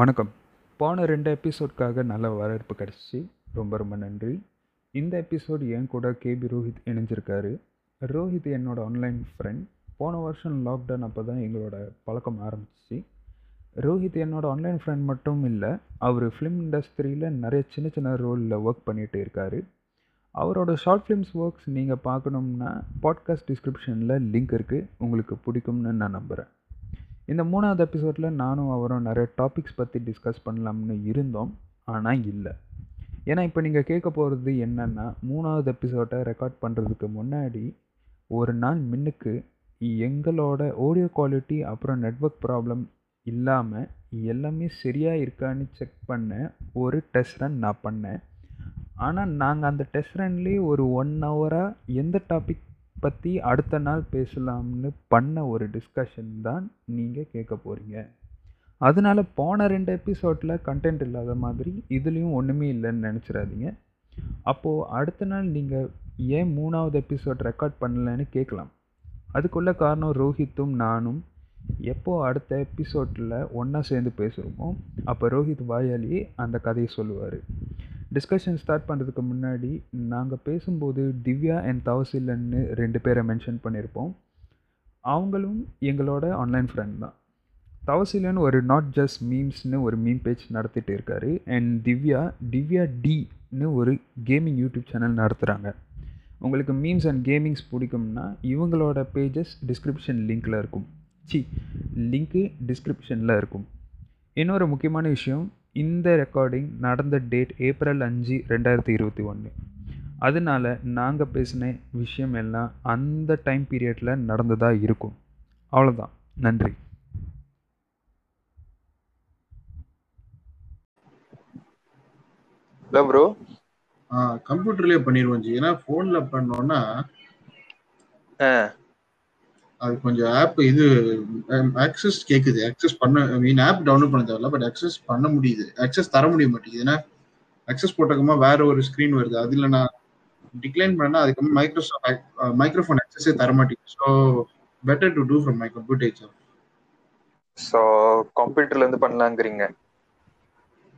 வணக்கம். போன ரெண்டு எபிசோட்காக நல்ல வரவேற்பு கிடச்சிச்சு ரொம்ப ரொம்ப நன்றி. இந்த எபிசோட் என் கூட கேபி ரோஹித் இணைஞ்சிருக்காரு. ரோஹித் என்னோட ஆன்லைன் ஃப்ரெண்ட் போன வருஷம் லாக்டவுன் அப்போ தான் எங்களோட பழக்கம் ஆரம்பிச்சிச்சு ரோஹித் என்னோட ஆன்லைன் ஃப்ரெண்ட் மட்டும் இல்லை அவர் ஃபிலிம் இண்டஸ்ட்ரியில் நிறைய சின்ன சின்ன ரோலில் ஒர்க் பண்ணிகிட்டு இருக்காரு. அவரோட ஷார்ட் ஃபிலிம்ஸ் ஒர்க்ஸ் நீங்கள் பார்க்கணும்னா பாட்காஸ்ட் டிஸ்கிரிப்ஷனில் லிங்க் இருக்குது உங்களுக்கு பிடிக்கும்னு நான் நம்புகிறேன் இந்த மூணாவது எபிசோடில் நானும் அவரும் நிறைய டாபிக்ஸ் பற்றி டிஸ்கஸ் பண்ணலாம்னு இருந்தோம் ஆனால் இல்லை. ஏன்னா இப்போ நீங்கள் கேட்க போகிறது என்னென்னா மூணாவது எபிசோடை ரெக்கார்ட் பண்ணுறதுக்கு முன்னாடி ஒரு நாள் மின்னுக்கு எங்களோட ஆடியோ குவாலிட்டி அப்புறம் நெட்ஒர்க் ப்ராப்ளம் இல்லாமல் எல்லாமே சரியாக இருக்கான்னு செக் பண்ண ஒரு டெஸ்ட் ரன் நான் பண்ணேன். ஆனால் நாங்கள் அந்த டெஸ்ட் ரன்லேயே ஒரு ஒன் ஹவராக எந்த டாபிக் பற்றி அடுத்த நாள் பேசலாம்னு பண்ண ஒரு டிஸ்கஷன் தான் நீங்கள் கேட்க போகிறீங்க அதனால போன ரெண்டு எபிசோடில் கண்டென்ட் இல்லாத மாதிரி இதுலேயும் ஒன்றுமே இல்லைன்னு நினச்சிடாதீங்க. அப்போது அடுத்த நாள் நீங்கள் ஏன் மூணாவது எபிசோட் ரெக்கார்ட் பண்ணலன்னு கேட்கலாம். அதுக்குள்ள காரணம் ரோஹித்தும் நானும். எப்போ அடுத்த எபிசோட்டில் ஒன்றா சேர்ந்து பேசுகிறோமோ அப்போ ரோஹித் வாயாலி அந்த கதையை சொல்லுவார். டிஸ்கஷன் ஸ்டார்ட் பண்ணுறதுக்கு முன்னாடி நாங்கள் பேசும்போது திவ்யா அண்ட் தவசிலன்னு ரெண்டு பேரை மென்ஷன் பண்ணியிருப்போம் அவங்களும் எங்களோட ஆன்லைன் ஃப்ரெண்ட் தான். தவசிலன் ஒரு நாட் ஜஸ்ட் மீம்ஸ்னு ஒரு மீம் பேஜ் நடத்திட்டு இருக்காரு. அண்ட் திவ்யா திவ்யா டின்னு ஒரு கேமிங் யூடியூப் சேனல் நடத்துகிறாங்க உங்களுக்கு மீம்ஸ் அண்ட் கேமிங்ஸ் பிடிக்கும்னா இவங்களோட பேஜஸ் டிஸ்கிரிப்ஷன் லிங்க்கில் இருக்கும். சி லிங்க்கு டிஸ்கிரிப்ஷனில் இருக்கும். இன்னொரு முக்கியமான விஷயம் இந்த ரெக்கார்டிங் நடந்த டேட் ஏப்ரல் அஞ்சு ரெண்டாயிரத்தி இருபத்தி ஒன்று அதனால நாங்கள் பேசின விஷயம் எல்லாம் அந்த டைம் பீரியடில் நடந்ததாக இருக்கும். அவ்வளோதான் நன்றி. இல்லை ப்ரோ கம்ப்யூட்டர்லயே பண்ணிடுவோம் ஜி. ஏன்னா போன்ல பண்ணோம்னா ஆ. அது கொஞ்சம் ஆப் இது ஆக்சஸ் கேக்குது. ஆக்சஸ் பண்ண மீன் ஆப் டவுன்லோட் பண்ண தேவையில்ல பட் ஆக்சஸ் பண்ண முடியுது. ஆக்சஸ் தர முடிய மாட்டேங்குது. ஏன்னா ஆக்சஸ் போட்டக்கமா வேற ஒரு ஸ்கிரீன் வருது. அதுல நான் டிக்ளைன் பண்ணா அதுக்கு மைக்ரோசாஃப்ட் மைக்ரோஃபோன் ஆக்சஸே தர மாட்டேங்குது. So better to do from my computer so கம்ப்யூட்டர்ல இருந்து பண்ணலாங்கிறீங்க?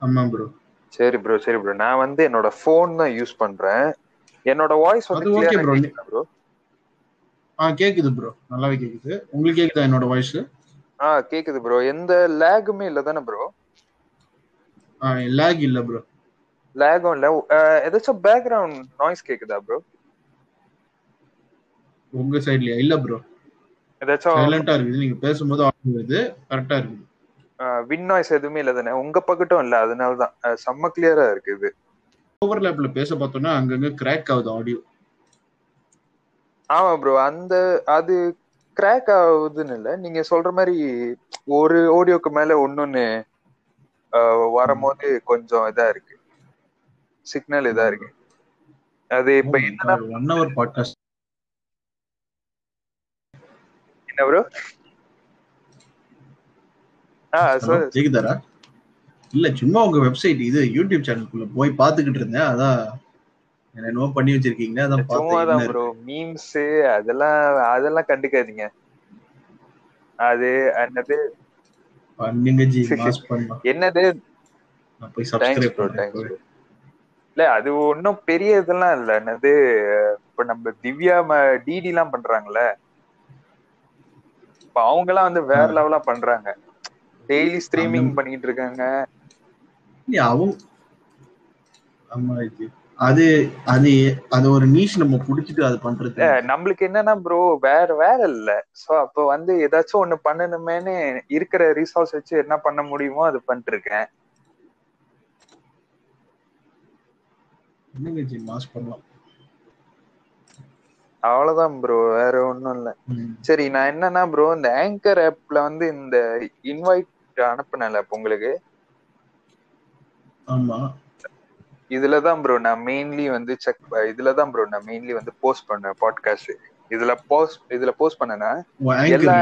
ஆமா ப்ரோ சரி ப்ரோ சரி ப்ரோ நான் வந்து என்னோட ஃபோன் தான் யூஸ் பண்றேன். என்னோட வாய்ஸ் வந்து. ப்ரோ ஆ கேக்குது ப்ரோ நல்லாவே கேக்குது. உங்களுக்கு கேக்குதா என்னோட வாய்ஸ் ஆ கேக்குது ப்ரோ எந்த லேகுமே இல்ல தானே ப்ரோ லேக் இல்ல ப்ரோ லேகும் இல்ல. ஏதாச்சும் பேக்ரவுண்ட் நாய்ஸ் கேக்குதா ப்ரோ உங்க சைட்லயா இல்ல ப்ரோ ஏதாச்சும் சைலண்டா இருக்குது. நீங்க பேசும்போது ஆடியோ வருது. கரெக்டா இருக்குது. வின் நாய்ஸ் எதுவுமே இல்ல தானே உங்க பக்கட்டும் இல்ல. அதனால தான் செம்ம கிளியரா இருக்கு இது ஓவர்லேப்ல பேச பார்த்தோம்னா அங்கங்க கிராக் ஆகுது ஆடியோ ஆமா ப்ரோ அந்த அது கிராக் ஆகுதுன்னு இல்ல. நீங்க சொல்ற மாதிரி ஒரு ஆடியோக்கு மேல ஒன்னொன்னு வரும்போது கொஞ்சம் இதா இருக்கு. சிக்னல் இதா இருக்கு. அது இப்ப என்னன்னா ஒன் ஹவர் பாட்காஸ்ட் என்ன ப்ரோ ஆ சார் கேக்குதாரா இல்ல சும்மா உங்க வெப்சைட் இது யூடியூப் சேனலுக்குள்ள போய் பாத்துக்கிட்டு இருந்தேன். அதான் என்னென்னவோ பண்ணி வச்சிருக்கீங்க அதான் சும்மா பார்த்தேன். தான் என்ன ப்ரோ மீம்ஸ் அதெல்லாம் அதெல்லாம் கண்டுக்காதீங்க. அது என்னது. பண்ணுங்க ஜி மாஸ் பண்ணலாம். என்னது? நான் போய் சப்ஸ்கிரைப் ப்ரோ இல்ல அது ஒன்றும் பெரிய இதெல்லாம் இல்ல. என்னது? இப்ப நம்ம திவ்யா டிடி எல்லாம் பண்றாங்கல்ல? இப்ப அவங்க எல்லாம் வந்து வேற. லெவலா பண்றாங்க. டெய்லி ஸ்ட்ரீமிங் பண்ணிட்டு இருக்காங்க. அவங்க ஆமா அது அது அது ஒரு நீஷ் நம்ம புடிச்சிட்டு அது பண்றது. நம்மளுக்கு என்னன்னா ப்ரோ வேற வேலை இல்ல. சோ அப்ப வந்து ஏதாச்சும் ஒண்ணு பண்ணணுமேனு இருக்கிற ரிசோர்ஸ் வச்சு என்ன பண்ண முடியுமோ அது பண்ணிட்டு இருக்கேன் என்னங்க ஜி மாஸ் பண்ணலாம். அவ்வளவுதான் ப்ரோ வேற ஒண்ணும் இல்ல. சரி நான் என்னன்னா ப்ரோ இந்த ஆங்கர் ஆப்ல வந்து இந்த இன்வைட் அனுப்புனேன்ல இப்ப உங்களுக்கு? ஆமா. இதுலதான் ப்ரோ நான் மெயின்லி வந்து செக் இதுலதான் ப்ரோ நான் மெயின்லி வந்து போஸ்ட் பண்ணேன் பாட்காஸ்ட் இதுல போஸ்ட் இதுல போஸ்ட் பண்ணேன்னா உன் எல்லா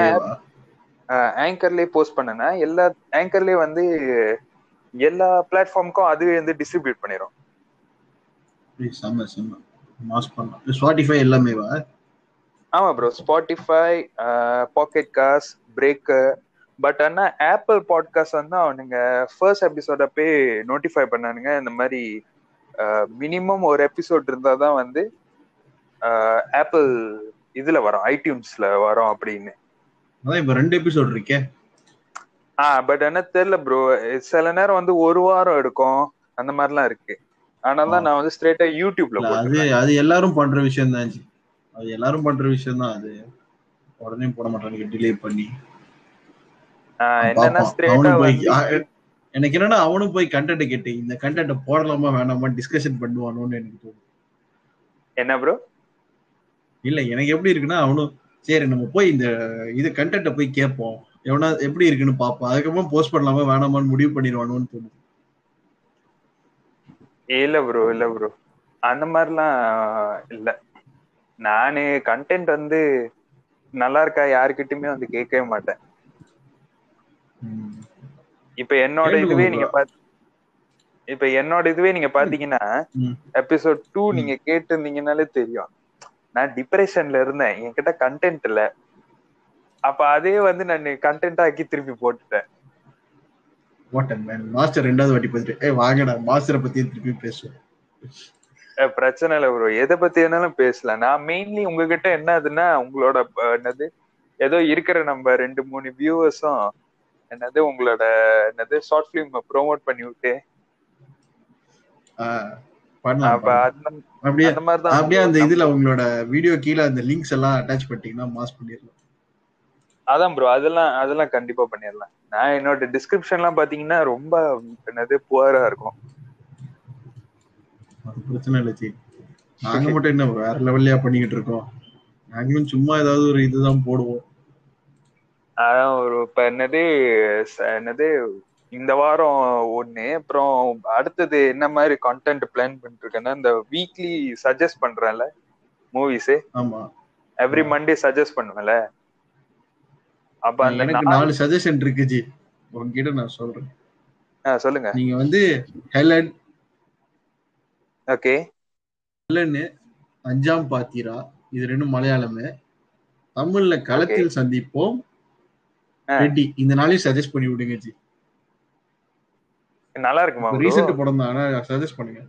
ஆங்கர்லயே போஸ்ட் பண்ணேன்னா எல்லா ஆங்கர்லயே வந்து எல்லா பிளாட்ஃபார்முக்கும் அதுவே வந்து டிஸ்ட்ரிபியூட் பண்ணிரும். செம்ம செம்ம. மாஸ் பண்ணலாம் ஸ்பாட்டிஃபை எல்லாமேவா ஆமா bro Spotify Pocket Casts Breaker but ஆனா ஆப்பிள் பாட்காஸ்ட் வந்து அவனுங்க ஃபர்ஸ்ட் எபிசோட போய் நோட்டிஃபை பண்ணானுங்க இந்த மாதிரி மினிமம் ஒரு எபிசோட் இருந்தாதான் வந்து ஆப்பிள் இதுல வரும் ஐடியூன்ஸ்ல வரும் அப்படின்னு. அதான் இப்ப ரெண்டு எபிசோட் இருக்கே. ஆ பட் என்ன தெரியல ப்ரோ சில நேரம் வந்து ஒரு வாரம் எடுக்கும் அந்த மாதிரிலாம் இருக்கு. தான் நான் வந்து ஸ்ட்ரெயிட்டா யூடியூப்ல அது அது எல்லாரும் பண்ற விஷயம் தான் அது எல்லாரும் பண்ற விஷயம் தான் அது. உடனே போட மாட்டானுங்க டிலே பண்ணி. என்னன்னா பாப்பான். எனக்கு என்னன்னா அவனும் போய் கண்டென்ட் கேட்டு இந்த கண்டென்ட் போடலாமா வேணாமா டிஸ்கஷன் பண்ணுவானோன்னு எனக்கு தோணும் என்ன ப்ரோ இல்ல எனக்கு எப்படி இருக்குன்னா அவனும் சரி நம்ம போய் இந்த இது கண்டென்ட்டை போய் கேட்போம். எவனா எப்படி இருக்குன்னு பார்ப்போம். அதுக்கப்புறம் போஸ்ட் பண்ணலாமா வேணாமான்னு முடிவு பண்ணிடுவானோன்னு தோணும் இல்ல ப்ரோ இல்ல ப்ரோ அந்த மாதிரிலாம் இல்ல. நானு கண்டென்ட் வந்து நல்லா இருக்கா யாருக்கிட்டயுமே வந்து கேட்கவே மாட்டேன். இப்ப என்னோட இதுவே. நீங்க இப்ப என்னோட இதுவே நீங்க பாத்தீங்கன்னா. Episode two. நீங்க கேட்டிருந்தீங்கன்னாலே தெரியும். நான் டிப்ரெஷன்ல இருந்தேன். என்கிட்ட கண்டென்ட் இல்ல. அப்ப அதே வந்து நான் கண்டென்ட் ஆக்கி திருப்பி போட்டுட்டேன். மாஸ்டர் ரெண்டாவது வாட்டி பார்த்துட்டு ஏ வாங்கடா மாஸ்டரை பத்தி திருப்பி பேசுவோம் அஹ் பிரச்சனை இல்லை ப்ரோ எதை பத்தி வேணாலும் பேசலாம். நான் மெயின்லி உங்ககிட்ட என்னதுன்னா உங்களோட என்னது? ஏதோ இருக்கிற நம்ம ரெண்டு மூணு வியூவர்ஸும் என்னது உங்களோட என்னது ஷார்ட் பிலிம் ப்ரோமோட் பண்ணி விட்டு அப்படியே அப்படியே அந்த இதுல உங்களோட வீடியோ கீழே அந்த லிங்க்ஸ் எல்லாம் அட்டாச் பண்ணிட்டீங்கன்னா மாஸ் பண்ணிடலாம். அதான் ப்ரோ அதெல்லாம் அதெல்லாம் கண்டிப்பா பண்ணிடலாம். நான் என்னோட டிஸ்கிரிப்ஷன்லாம் பாத்தீங்கன்னா ரொம்ப என்னது புவரா இருக்கும். அது பிரச்சனை இல்லை ஜி. நாங்க மட்டும் என்ன வேற லெவல்லையா பண்ணிக்கிட்டு இருக்கோம். நாங்களும் சும்மா ஏதாவது ஒரு இதுதான் போடுவோம். அதான் ஒரு இப்ப என்னது என்னது இந்த வாரம் ஒண்ணு அப்புறம் அடுத்தது என்ன மாதிரி கான்டென்ட் பிளான் பண்ணிட்டு இருக்கேன்னா இந்த வீக்லி சஜஸ்ட் பண்றேன்ல மூவிஸ் ஆமா. எவ்ரி மண்டே சஜஸ்ட் பண்ணுவேன்ல. அப்ப அந்த எனக்கு நாலு சஜஷன் இருக்கு ஜி. உங்ககிட்ட நான் சொல்றேன். ஆ, சொல்லுங்க. நீங்க வந்து ஹெலன் ஓகே ஹெலன் அஞ்சாம் பாத்திரா? இது ரெண்டும் மலையாளமு. தமிழ்ல களத்தில் சந்திப்போம். ஆ. ரெட்டி இந்த நாளையும் சஜஸ்ட் பண்ணி விடுங்க ஜி. நல்லா இருக்குமா? ரீசெண்ட் படம் தான் ஆனா சஜஸ்ட் பண்ணுங்க.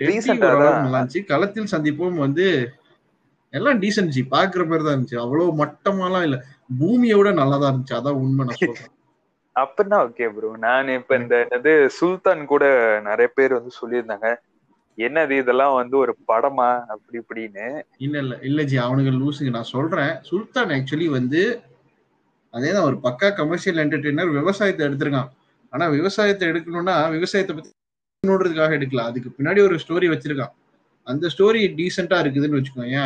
நல்லா இருந்துச்சு. களத்தில் சந்திப்போம் வந்து எல்லாம் டீசென்ட் ஜி. பாக்குற மாதிரி தான் இருந்துச்சு. அவ்வளவு மட்டமாலாம் இல்ல. பூமியை விட நல்லா தான் இருந்துச்சு. அதான் உண்மை நான் சொல்றேன். அப்படின்னா ஓகே ப்ரோ நான் இப்ப இந்த என்னது சுல்தான் கூட நிறைய பேர் வந்து சொல்லியிருந்தாங்க. என்னது இதெல்லாம் வந்து ஒரு படமா? அப்படி இப்படின்னு. இல்ல இல்ல. இல்ல ஜி. அவனுங்க லூசுங்க. நான் சொல்றேன். சுல்தான் ஆக்சுவலி வந்து அதேதான் ஒரு பக்கா கமர்ஷியல் என்டர்டெய்னர் விவசாயத்தை எடுத்திருக்கான். ஆனா விவசாயத்தை எடுக்கணும்னா விவசாயத்தை பத்தி நோடுறதுக்காக எடுக்கல. அதுக்கு பின்னாடி ஒரு ஸ்டோரி வச்சிருக்கான். அந்த ஸ்டோரி டீசெண்டா இருக்குதுன்னு வச்சுக்கோங்க.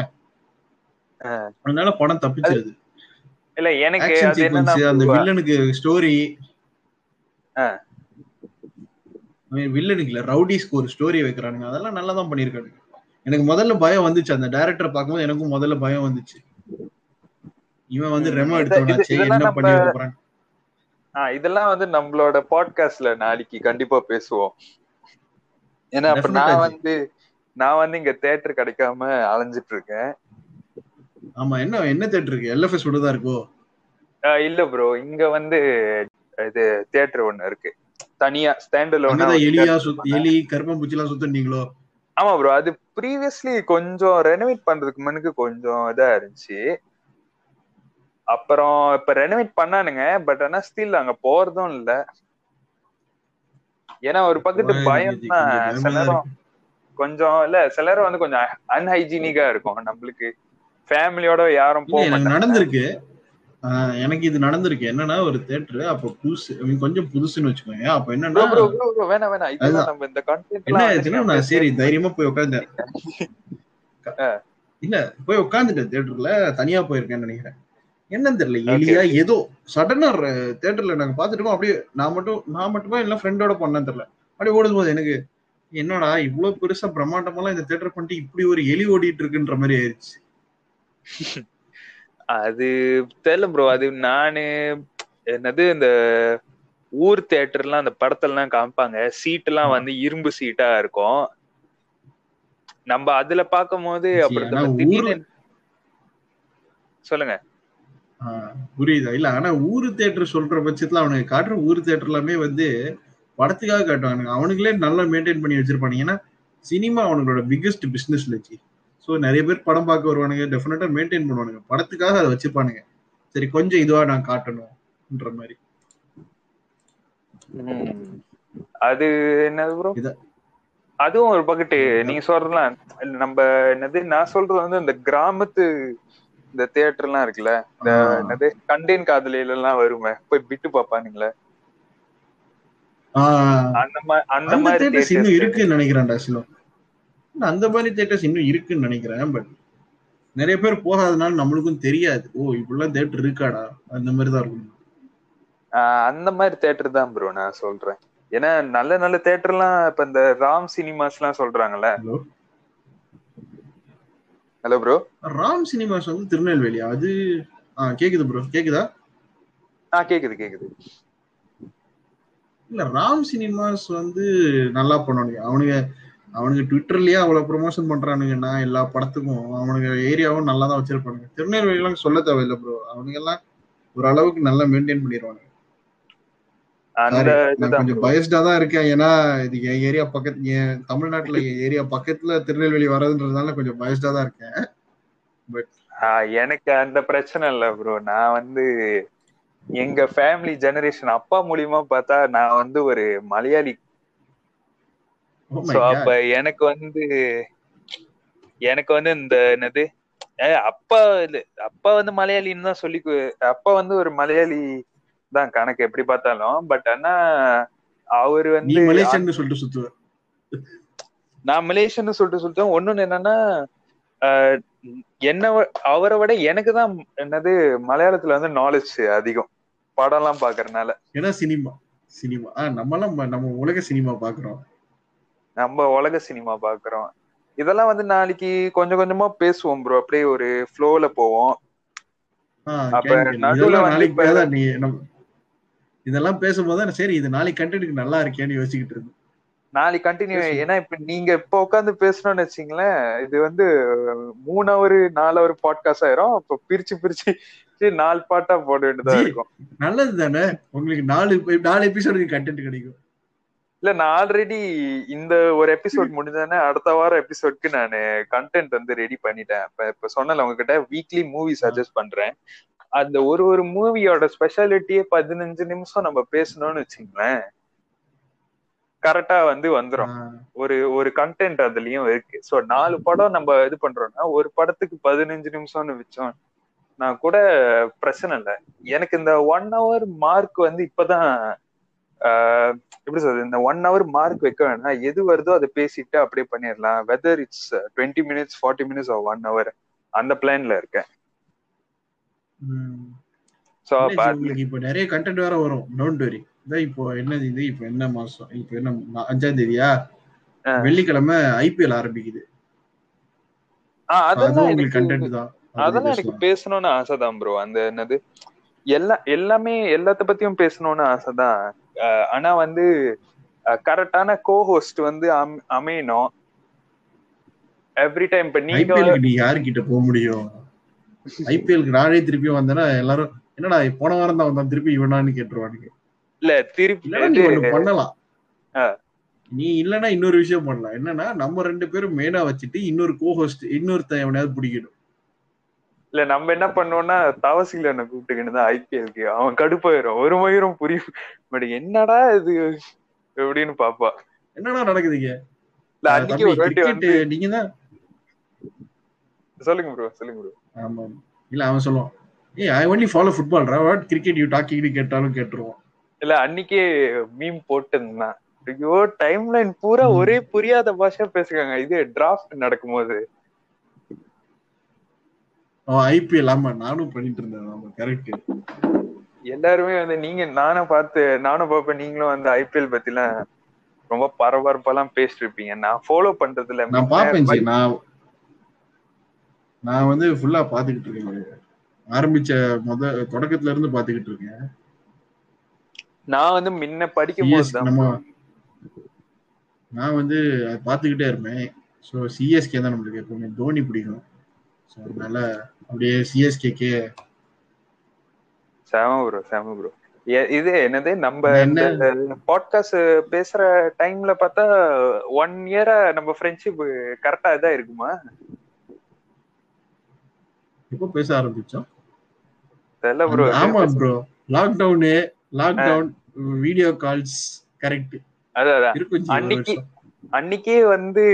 அதனால படம் தப்பிச்சிருது. இல்ல எனக்கு அது அந்த வில்லனுக்கு ஸ்டோரி ஆ. வில்லனுக்கு இல்ல ரவுடிஸ்க்கு ஒரு ஸ்டோரி வைக்கிறானுங்க. அதெல்லாம் நல்லா தான் பண்ணிருக்கானுங்க எனக்கு முதல்ல பயம் வந்துச்சு. அந்த டைரக்டர் பார்க்கும்போது எனக்கும் முதல்ல பயம் வந்துச்சு. இவன் வந்து ரெமோ எடுத்தவனாச்சே என்ன பண்ணி போறான்? ஆ, இதெல்லாம் வந்து நம்மளோட பாட்காஸ்ட்ல நாளைக்கு கண்டிப்பா பேசுவோம். ஏன்னா அப்ப நான். வந்து நான் வந்து இங்க தேட்டர் கிடைக்காம அலைஞ்சிட்டு இருக்கேன். ஆமா என்ன என்ன தேட்டர் இருக்கு? எல்எஃப்எஸ் தான் இருக்கோ? இல்ல ப்ரோ இங்க வந்து இது தியேட்டர் ஒண்ணு இருக்கு. தனியா ஸ்டாண்ட் அங்கதான் எலியா எலி கருப்பம்பூச்சி எல்லாம் சுத்துனீங்களோ? ஆமா ப்ரோ அது ப்ரீவியஸ்லி கொஞ்சம் ரெனோவேட் பண்றதுக்கு முன்னுக்கு கொஞ்சம் இதா இருந்துச்சு. அப்புறம் இப்ப ரெனோவேட் பண்ணானுங்க பட் ஆனா ஸ்டில் அங்க போறதும் இல்ல. ஏன்னா ஒரு பக்கத்து பயம் தான். கொஞ்சம் சில நேரம் கொஞ்சம் இல்ல சில நேரம் வந்து கொஞ்சம் அன்ஹைஜீனிக்கா இருக்கும் நம்மளுக்கு. ஃபேமிலியோட யாரும் போக நடந்திருக்கு. எனக்கு இது நடந்திருக்கு. என்னன்னா ஒரு தேட்டர் அப்ப புதுசு கொஞ்சம் புதுசுன்னு வச்சுக்கோங்க. அப்ப என்னன்னா அதுதான். நம்ம இந்த கண்டென்ட் என்ன ஆச்சுன்னா நான் சரி தைரியமா போய் உட்காந்தேன் ஆ. இல்ல போய் உட்காந்துட்டேன் தேட்டர்ல தனியா போயிருக்கேன்னு நினைக்கிறேன். என்னன்னு தெரியல எலியா ஏதோ சடனா தேட்டர்ல நாங்க பாத்துட்டு அப்படியே நான் மட்டும் நான் மட்டுமா இல்ல ஃப்ரெண்டோட பண்ணேன்னு தெரியல. அப்படியே ஓடும் போது எனக்கு என்னடா இவ்வளவு பெருசா பிரம்மாண்டமெல்லாம் இந்த தேட்டர் பண்ணிட்டு இப்படி ஒரு எலி ஓடிட்டு இருக்குன்ற மாதிரி ஆயிருச்சு. அது தெரியல ப்ரோ அது நானு என்னது இந்த ஊர் தியேட்டர்லாம் அந்த படத்துலலாம் காமிப்பாங்க. சீட் எல்லாம் வந்து இரும்பு சீட்டா இருக்கும். நம்ம அதுல பார்க்கும்போது சரி, அப்புறம் சொல்லுங்க. புரியுதா? இல்ல ஆனா ஊரு தேட்டர் சொல்ற பட்சத்துல அவனுக்கு காட்டுற ஊரு தேட்டர் எல்லாமே வந்து படத்துக்காக காட்டுவானுங்க அவனுங்களே நல்லா மெயின்டைன் பண்ணி வச்சிருப்பானுங்க. ஏன்னா சினிமா அவனுங்களோட பிக்கெஸ்ட் பிசினஸ் லட்சி ஸோ நிறைய பேர் படம் பார்க்க வருவானுங்க. டெஃபினட்டா மெயின்டைன் பண்ணுவானுங்க. படத்துக்காக அதை வச்சிருப்பானுங்க. சரி கொஞ்சம் இதுவா நான் காட்டணும்ன்ற மாதிரி. அது என்னது ப்ரோ அதுவும் ஒரு பக்கெட்டு நீங்க சொல்றதுலாம் நம்ம என்னது நான் சொல்றது வந்து இந்த கிராமத்து இந்த தியேட்டர் எல்லாம் இருக்குல்ல இந்த என்னது கண்டேன் காதலில எல்லாம் வருமே போய் பிட்டு பாப்பானுங்களே. அந்த மாதிரி இன்னும். இருக்குன்னு நினைக்கிறேன்டா அந்த மாதிரி தேட்டர்ஸ் இன்னும் இருக்குன்னு நினைக்கிறேன் பட் நிறைய பேர் போகாதனால நம்மளுக்கும் தெரியாது. ஓ இப்படிலாம் தேட்டர் இருக்காடா? அந்த மாதிரி தான் இருக்கும். அந்த மாதிரி தேட்டர் தான் ப்ரோ நான் சொல்றேன். ஏன்னா நல்ல நல்ல தேட்டர்லாம் இப்ப இந்த ராம் சினிமாஸ் எல்லாம் சொல்றாங்கல்ல ஹலோ ப்ரோ ராம் சினிமாஸ் வந்து திருநெல்வேலியா அது ஆ கேக்குது ப்ரோ கேக்குதா? ஆ கேக்குது கேக்குது. இல்ல ராம் சினிமாஸ் வந்து நல்லா பண்ணுவானுங்க. அவனுங்க அவனுங்க ட்விட்டர்லயே அவ்வளவு ப்ரொமோஷன் பண்றானுங்கன்னா எல்லா படத்துக்கும் அவனுங்க ஏரியாவும் நல்லா தான் வச்சிருப்பானுங்க. திருநெல்வேலிலாம் சொல்ல தேவையில்லை ப்ரோ அவனுங்க எல்லாம் ஒரு அளவுக்கு நல்லா மெயின்டைன் பண்ணிடுவானுங்க அந்த சாரி நான் இதுதான் கொஞ்சம் bro. பயஸ்டா தான் இருக்கேன் ஏன்னா இது என் ஏரியா பக்கத்து என் தமிழ்நாட்டுல என் ஏரியா பக்கத்துல திருநெல்வேலி வர்றதுன்றதுனால கொஞ்சம் பயஸ்டா தான் இருக்கேன் ஆஹ் எனக்கு அந்த பிரச்சனை இல்ல ப்ரோ நான் வந்து எங்க ஃபேமிலி ஜெனரேஷன் அப்பா மூலியமா பார்த்தா நான் வந்து ஒரு மலையாளி Oh சோ God. அப்ப எனக்கு வந்து எனக்கு வந்து இந்த என்னது அப்பா இல்ல அப்பா வந்து மலையாளின்னு தான் சொல்லி அப்பா வந்து ஒரு மலையாளி தான் கணக்கு எப்படி பார்த்தாலும். பட் ஆனா அவரு வந்து மலேசியன்னு சொல்லிட்டு சுத்துவ. நான் மலேசியன்னு சொல்லிட்டு சொல்லிட்டேன் ஒன்னொன்னு என்னன்னா என்ன அவரை விட எனக்கு தான் என்னது மலையாளத்துல வந்து நாலேஜ் அதிகம். படம்லாம் பாக்குறதுனால ஏன்னா சினிமா. சினிமா. ஆ நம்மலாம் நம்ம உலக சினிமா பாக்குறோம் நம்ம உலக சினிமா பாக்குறோம் இதெல்லாம் வந்து நாளைக்கு கொஞ்சம் கொஞ்சமா பேசுவோம் ப்ரோ அப்படியே ஒரு ஃப்ளோல போவோம். அப்ப. நடுவுல வந்து நாளைக்கு இப்ப- பேதான் நீ நம்ம இதெல்லாம் பேசும்போது சரி இது நாளைக்கு கண்டென்ட்க்கு நல்லா இருக்கேன்னு யோசிச்சுக்கிட்டு இருந்தேன். நாளைக்கு கண்டினியூ. ஏன்னா இப்ப நீங்க இப்ப உட்காந்து பேசணும்னு வச்சீங்களேன் இது வந்து மூணு ஹவர் நாலு ஹவர் பாட்காஸ்ட் ஆயிரும். அப்ப பிரிச்சு பிரிச்சு நாலு பாட்டா போட வேண்டியதா. இருக்கும். நல்லது தானே உங்களுக்கு நாலு நாலு எபிசோடு கண்டென்ட் கிடைக்கும். இல்ல நான் ஆல்ரெடி இந்த ஒரு எபிசோட் முடிஞ்சோடனே அடுத்த வாரம் எபிசோட்க்கு நான் கண்டென்ட் வந்து ரெடி பண்ணிட்டேன். இப்ப இப்ப சொன்னல உங்ககிட்ட வீக்லி மூவி சஜஸ்ட் பண்றேன். அந்த ஒரு ஒரு மூவியோட ஸ்பெஷாலிட்டியே பதினஞ்சு நிமிஷம் நம்ம பேசணும்னு வச்சுங்களேன். கரெக்டா வந்து வந்துரும். ஒரு ஒரு கண்டென்ட் அதுலயும் இருக்கு. சோ நாலு படம் நம்ம இது பண்றோம்னா ஒரு படத்துக்கு பதினஞ்சு நிமிஷம்னு வச்சோம். நான் கூட பிரச்சனை இல்லை. எனக்கு இந்த ஒன் ஹவர் மார்க் வந்து இப்பதான் எப்படி சொல்றது? இந்த ஒன் ஹவர் மார்க் வைக்க வேணாம் எது வருதோ அதை பேசிட்டு அப்படியே பண்ணிடலாம். Whether it's twenty minutes forty minutes one hour அந்த பிளான்ல இருக்கேன். சோ உங்களுக்கு இப்போ நிறைய கண்டென்ட் வேற வரும். டோன்ட் வரி இதான் இப்போ என்னது இது? இப்போ என்ன மாசம்? இப்போ என்ன அஞ்சாம் தேதியா. வெள்ளிக்கிழமை ஐபிஎல் ஆரம்பிக்குது. அதெல்லாம் உங்களுக்கு கண்டென்ட் தான். அதெல்லாம் எனக்கு. பேசணும்னு ஆசைதான் ப்ரோ அந்த என்னது எல்லா எல்லாமே எல்லாத்த பத்தியும் பேசணும்னு ஆசைதான். ஆனா வந்து கரெக்டான கோஹோஸ்ட் வந்து அம்- அமையணும். எவ்ரி டைம் இப்ப நீங்க யாருக்கிட்ட போக முடியும்? ஐபிஎல்க்கு நானே திருப்பி வந்தேன்னா எல்லாரும் என்னடா போன வாரம் தான் வந்தான் திருப்பி இவனான்னு கேட்டுருவானுங்க. இல்ல திருப்பி பண்ணலாம். நீ இல்லன்னா இன்னொரு விஷயம் பண்ணலாம். என்னன்னா நம்ம ரெண்டு பேரும் மெயினா வச்சுட்டு இன்னொரு கோஹோஸ்ட் இன்னொருத்தன் எவனையாவது பிடிக்கணும். இல்ல நம்ம என்ன பண்ணுவோம்னா தவசில என்ன கூப்பிட்டுக்கிட்டு தான் ஐபிஎல்க்கு. அவன் கடுப்பாயிரும். ஒரு மயிரும் புரியும் பட் என்னடா இது? எப்படின்னு பாப்பா. என்னடா நடக்குதுங்க? இல்ல அன்னைக்கு நீங்க தான் சொல்லுங்க ப்ரோ சொல்லுங்க ப்ரோ ஆமா இல்ல அவன் சொல்லுவான் ஏய் I only follow football what cricket you talking கேட்டாலும் கேட்டுருவான். இல்ல அன்னைக்கே மீம் போட்டிருந்தான். ஐயோ டைம் லைன் பூரா. ஒரே புரியாத பாஷா பேசுறாங்க. இது டிராஃப்ட் நடக்கும்போது. ஐபிஎல் ஆமா நானும் பண்ணிட்டு இருந்தேன். ஆமா கரெக்ட் எல்லாருமே வந்து நீங்க நானும் பார்த்து நானும் பார்ப்பேன் நீங்களும் வந்து ஐபிஎல் பத்திலாம் ரொம்ப பரபரப்பெல்லாம் பேசிட்டு இருப்பீங்க. நான் ஃபாலோ பண்றதுல நான் பாப்பேன் ஜி. நான் நான் வந்து ஃபுல்லா பாத்துக்கிட்டு இருக்கேன் ஆரம்பிச்ச முத தொடக்கத்துல இருந்து பாத்துக்கிட்டு இருக்கேன். நான் வந்து முன்ன படிக்கும் போது நம்ம நான் வந்து அதை பார்த்துக்கிட்டே இருப்பேன். ஸோ சிஎஸ்கே தான் நம்மளுக்கு எப்பவுமே தோனி பிடிக்கும். ஸோ அதனால அப்படியே சிஎஸ்கேக்கே செம ப்ரோ செம ப்ரோ இது என்னது? நம்ம என்ன? பாட்காஸ்ட் பேசுற டைம்ல பார்த்தா ஒன் இயரா நம்ம ஃப்ரெண்ட்ஷிப் கரெக்டா இதா இருக்குமா? எப்போ பேச ஆரம்பிச்சோம். ஆமா bro lockdown lockdown video calls correct அன்னைக்கு. அன்னைக்கே வந்து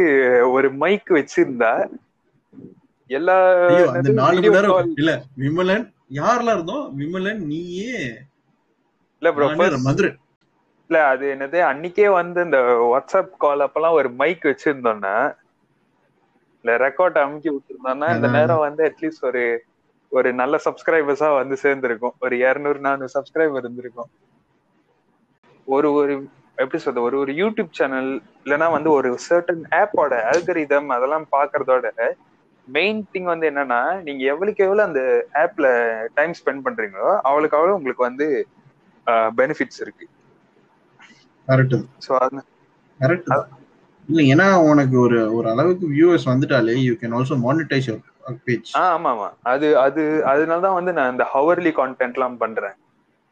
ஒரு மைக் வச்சிருந்தா எல்லா அந்த நாலு மணி நேரம் இல்ல விமலன் யாரெல்லாம் இருந்தோம் விமலன் நீயே. இல்ல ப்ரோ மதுரை இல்ல அது என்னது? அன்னைக்கே வந்து இந்த வாட்ஸ்அப் கால் அப்பெல்லாம் ஒரு மைக் வச்சிருந்தோம்னா இல்ல ரெக்கார்ட் அமுக்கி விட்டுருந்தோம்னா இந்த. நேரம் வந்து அட்லீஸ்ட் ஒரு ஒரு நல்ல சப்ஸ்கிரைபர்ஸா வந்து சேர்ந்திருக்கும். ஒரு இருநூறு நானூறு சப்ஸ்கிரைபர் இருந்திருக்கும். ஒரு ஒரு எப்படி சொல்றது ஒரு ஒரு யூடியூப் சேனல் இல்லைன்னா வந்து ஒரு சர்டன் ஆப்போட அல்கரிதம் அதெல்லாம் பாக்குறதோட மெயின் திங் வந்து என்னன்னா நீங்க எவ்வளவுக்கு எவ்வளவு அந்த ஆப்ல டைம் ஸ்பெண்ட் பண்றீங்களோ அவளுக்கு அவ்வளவு உங்களுக்கு வந்து பெனிஃபிட்ஸ் இருக்கு. இல்ல ஏன்னா உனக்கு ஒரு ஒரு அளவுக்கு வியூவர்ஸ் வந்துட்டாலே you can also monetize your page ஆ ஆமா ஆமா. அது அது அதனால தான் வந்து நான் இந்த ஹவர்லி கான்டென்ட் எல்லாம் பண்றேன்.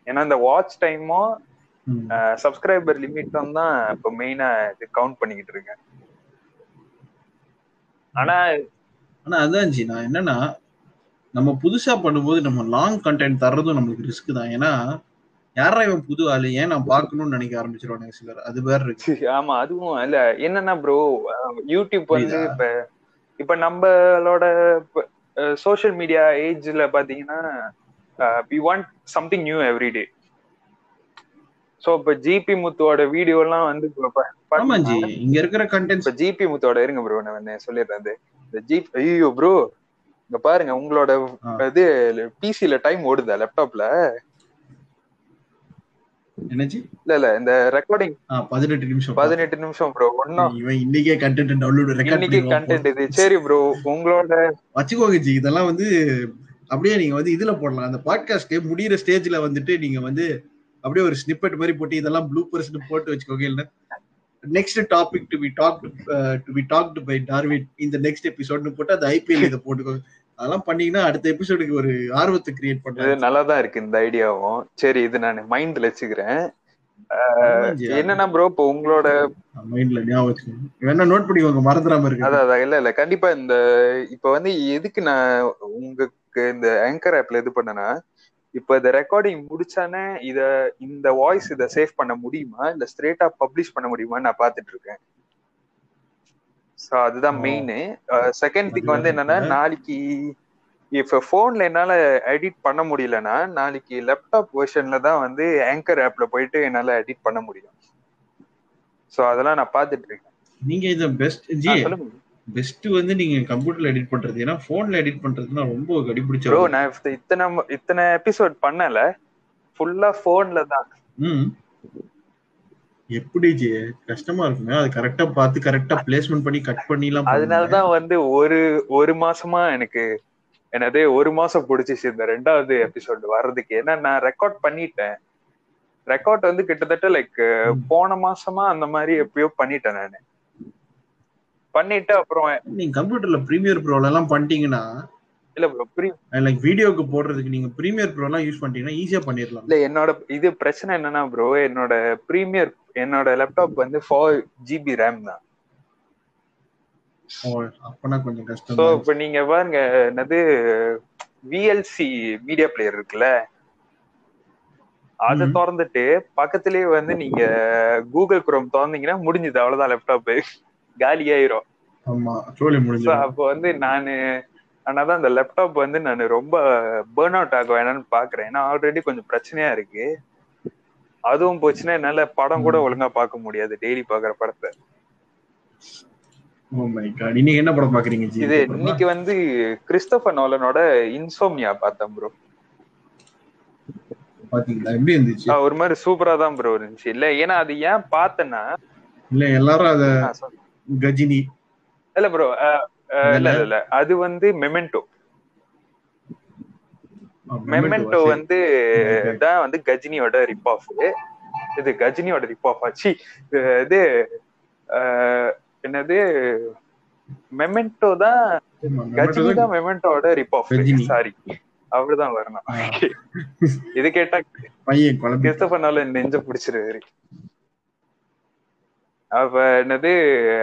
ஏன்னா இந்த வாட்ச் டைமும் சப்ஸ்கிரைபர் லிமிட்டும் தான் இப்போ மெயினா இது கவுண்ட் பண்ணிக்கிட்டு இருக்கேன். ஆனா ஆனா அதான் ஜி நான் என்னன்னா நம்ம புதுசா பண்ணும்போது நம்ம லாங் கண்டென்ட் தர்றதும் நம்மளுக்கு ரிஸ்க் தான். ஏன்னா யாரா இவன் புது ஆளு ஏன் நான் பார்க்கணும்னு நினைக்க ஆரம்பிச்சிருவானுங்க சிலர் அது வேற இருக்கு ஆமா அதுவும் இல்ல என்னன்னா ப்ரோ யூடியூப் வந்து? இப்ப இப்ப நம்மளோட சோஷியல் மீடியா ஏஜ்ல பாத்தீங்கன்னா we want something new everyday so இப்ப ஜிபி முத்துவோட வீடியோ எல்லாம் வந்து இங்க இருக்கிற கண்டென்ட்ஸ் இப்ப ஜிபி முத்தோட இருங்க ப்ரோ நான் சொல்லிடுறேன். இந்த ஜிப் ஐயோ ப்ரோ இங்க பாருங்க உங்களோட. இது பிசில டைம் ஓடுதா லேப்டாப்ல என்னச்சு இல்ல இல்ல இந்த ரெக்கார்டிங் ஆ, பதினெட்டு நிமிஷம். பதினெட்டு நிமிஷம் ப்ரோ ஒன்னும் இவன் இன்னைக்கே கண்டென்ட் டவுன்லோட் இன்னைக்கு கண்டென்ட் இது. சரி ப்ரோ உங்களோட வச்சுக்கோங்க ஜி. இதெல்லாம் வந்து அப்படியே நீங்க வந்து இதுல போடலாம். அந்த பாட்காஸ்ட் முடியிற ஸ்டேஜ்ல வந்துட்டு நீங்க வந்து அப்படியே ஒரு ஸ்னிப்பெட் மாதிரி போட்டு இதெல்லாம் ப்ளூப்பர்ஸ்னு போட்டு வச்சுக்கோங்க இல்ல next topic to be talk to be talked by Darwin இந்த நெக்ஸ்ட் எபிசோட்னு போட்டு அந்த ஐபிஎல் இதை போட்டுக்கோங்க. அதெல்லாம் பண்ணீங்கன்னா அடுத்த எபிசோடுக்கு ஒரு ஆர்வத்தை கிரியேட் இது பண்ணலாம் நல்லா தான் இருக்கு இந்த ஐடியாவும். சரி இது நான் மைண்ட்ல வச்சுக்கிறேன். என்னன்னா ப்ரோ இப்போ உங்களோட மைண்ட்ல ஞாபகம் வேணா நோட் பண்ணிக்கோங்க மறந்துடாம இருக்கு அதான் அதான். இல்ல இல்ல. கண்டிப்பா இந்த இப்ப வந்து எதுக்கு நான் உங்களுக்கு இந்த ஆங்கர் ஆப்ல இது பண்ணனா இப்ப இந்த ரெக்கார்டிங் முடிச்சானே இத இந்த வாய்ஸ் இத சேவ் பண்ண முடியுமா? இல்ல ஸ்ட்ரெயிட்டா பப்ளிஷ் பண்ண முடியுமான்னு நான் பாத்துட்டு இருக்கேன். சோ அதுதான். மெயின் செகண்ட் திங் வந்து என்னன்னா. நாளைக்கு இப்ப போன்ல என்னால எடிட் பண்ண முடியலன்னா நாளைக்கு லேப்டாப் வெர்ஷன்ல தான் வந்து ஆங்கர் ஆப்ல போயிட்டு என்னால எடிட் பண்ண முடியும். சோ அதெல்லாம் நான் பாத்துட்டு இருக்கேன். நீங்க இத பெஸ்ட் ஜி பெஸ்ட் வந்து நீங்க கம்ப்யூட்டர்ல எடிட் பண்றது. ஏன்னா போன்ல எடிட் பண்றதுன்னா ரொம்ப கடிபிடிச்ச ப்ரோ. நான் இத்தனை இத்தனை எபிசோட் பண்ணல. ஃபுல்லா போன்ல தான். ம். எப்படி கஷ்டமா இருக்குமே. அது கரெக்டா பார்த்து கரெக்டா பிளேஸ்மெண்ட் பண்ணி கட் பண்ணிலாம் அதனாலதான் வந்து ஒரு ஒரு மாசமா எனக்கு என்னது ஒரு மாசம் பிடிச்சிச்சு இந்த ரெண்டாவது எபிசோட் வர்றதுக்கு. ஏன்னா நான் ரெக்கார்ட் பண்ணிட்டேன். ரெக்கார்ட் வந்து கிட்டத்தட்ட லைக். போன மாசமா அந்த மாதிரி எப்பயோ பண்ணிட்டேன் நானு. பண்ணிட்டு அப்புறம் நீங்க கம்ப்யூட்டர்ல ப்ரீமியர் ப்ரோல எல்லாம் பண்ணிட்டீங்கன்னா இல்ல ப்ரோ லைக் வீடியோக்கு போடுறதுக்கு நீங்க ப்ரீமியர் ப்ரோ எல்லாம் யூஸ் பண்ணிட்டீங்கன்னா ஈஸியா பண்ணிடலாம் இல்ல என்னோட இது பிரச்சனை என்னன்னா ப்ரோ என்னோட ப்ரீமியர் என்னோட லேப்டாப் வந்து ஃபோர் ஜிபி ரேம் தான். சோ. இப்ப நீங்க பாருங்க என்னது விஎல்சி மீடியா பிளேயர் இருக்குல்ல? அதை. திறந்துட்டு பக்கத்துலயே வந்து நீங்க கூகுள் குரோம் திறந்தீங்கன்னா முடிஞ்சது அவ்வளவுதான் லேப்டாப் காலி ஆயிரும். அப்போ வந்து நானு ஆனாதான் இந்த லேப்டாப் வந்து நான் ரொம்ப பேர்ன் அவுட் ஆக வேணாம்னு பாக்குறேன். ஏன்னா ஆல்ரெடி கொஞ்சம் பிரச்சனையா இருக்கு. அதுவும் போச்சுன்னா என்னால படம் கூட. ஒழுங்கா பார்க்க முடியாது டெய்லி பாக்குற படத்தை. காட் இன்னைக்கு என்ன படம் பாக்குறீங்க இது இன்னைக்கு வந்து கிறிஸ்டோபர் நோலனோட இன்சோம்னியா பார்த்தேன் ப்ரோ பாத்தீங்களா எப்படி இருந்துச்சு? ஒரு மாதிரி சூப்பரா தான் ப்ரோ இருந்துச்சு. இல்ல ஏன்னா அது ஏன் பார்த்தேன்னா இல்ல எல்லாரும் அத. கஜினி. இல்ல ப்ரோ இல்ல இல்ல. அது வந்து மெமெண்டோ மெமெண்டோ வந்து. தான் வந்து கஜினியோட ரிப் ஆஃப் இது கஜினியோட ரிப் ஆஃப் ஆச்சு. இது என்னது மெமெண்டோ தான் கஜினி தான் மெமெண்டோட ரிப் ஆஃப். சாரி அவர்தான் வரணும். இது கேட்டா பையன் நெஞ்ச பிடிச்சிருவாரு. அப்ப என்னது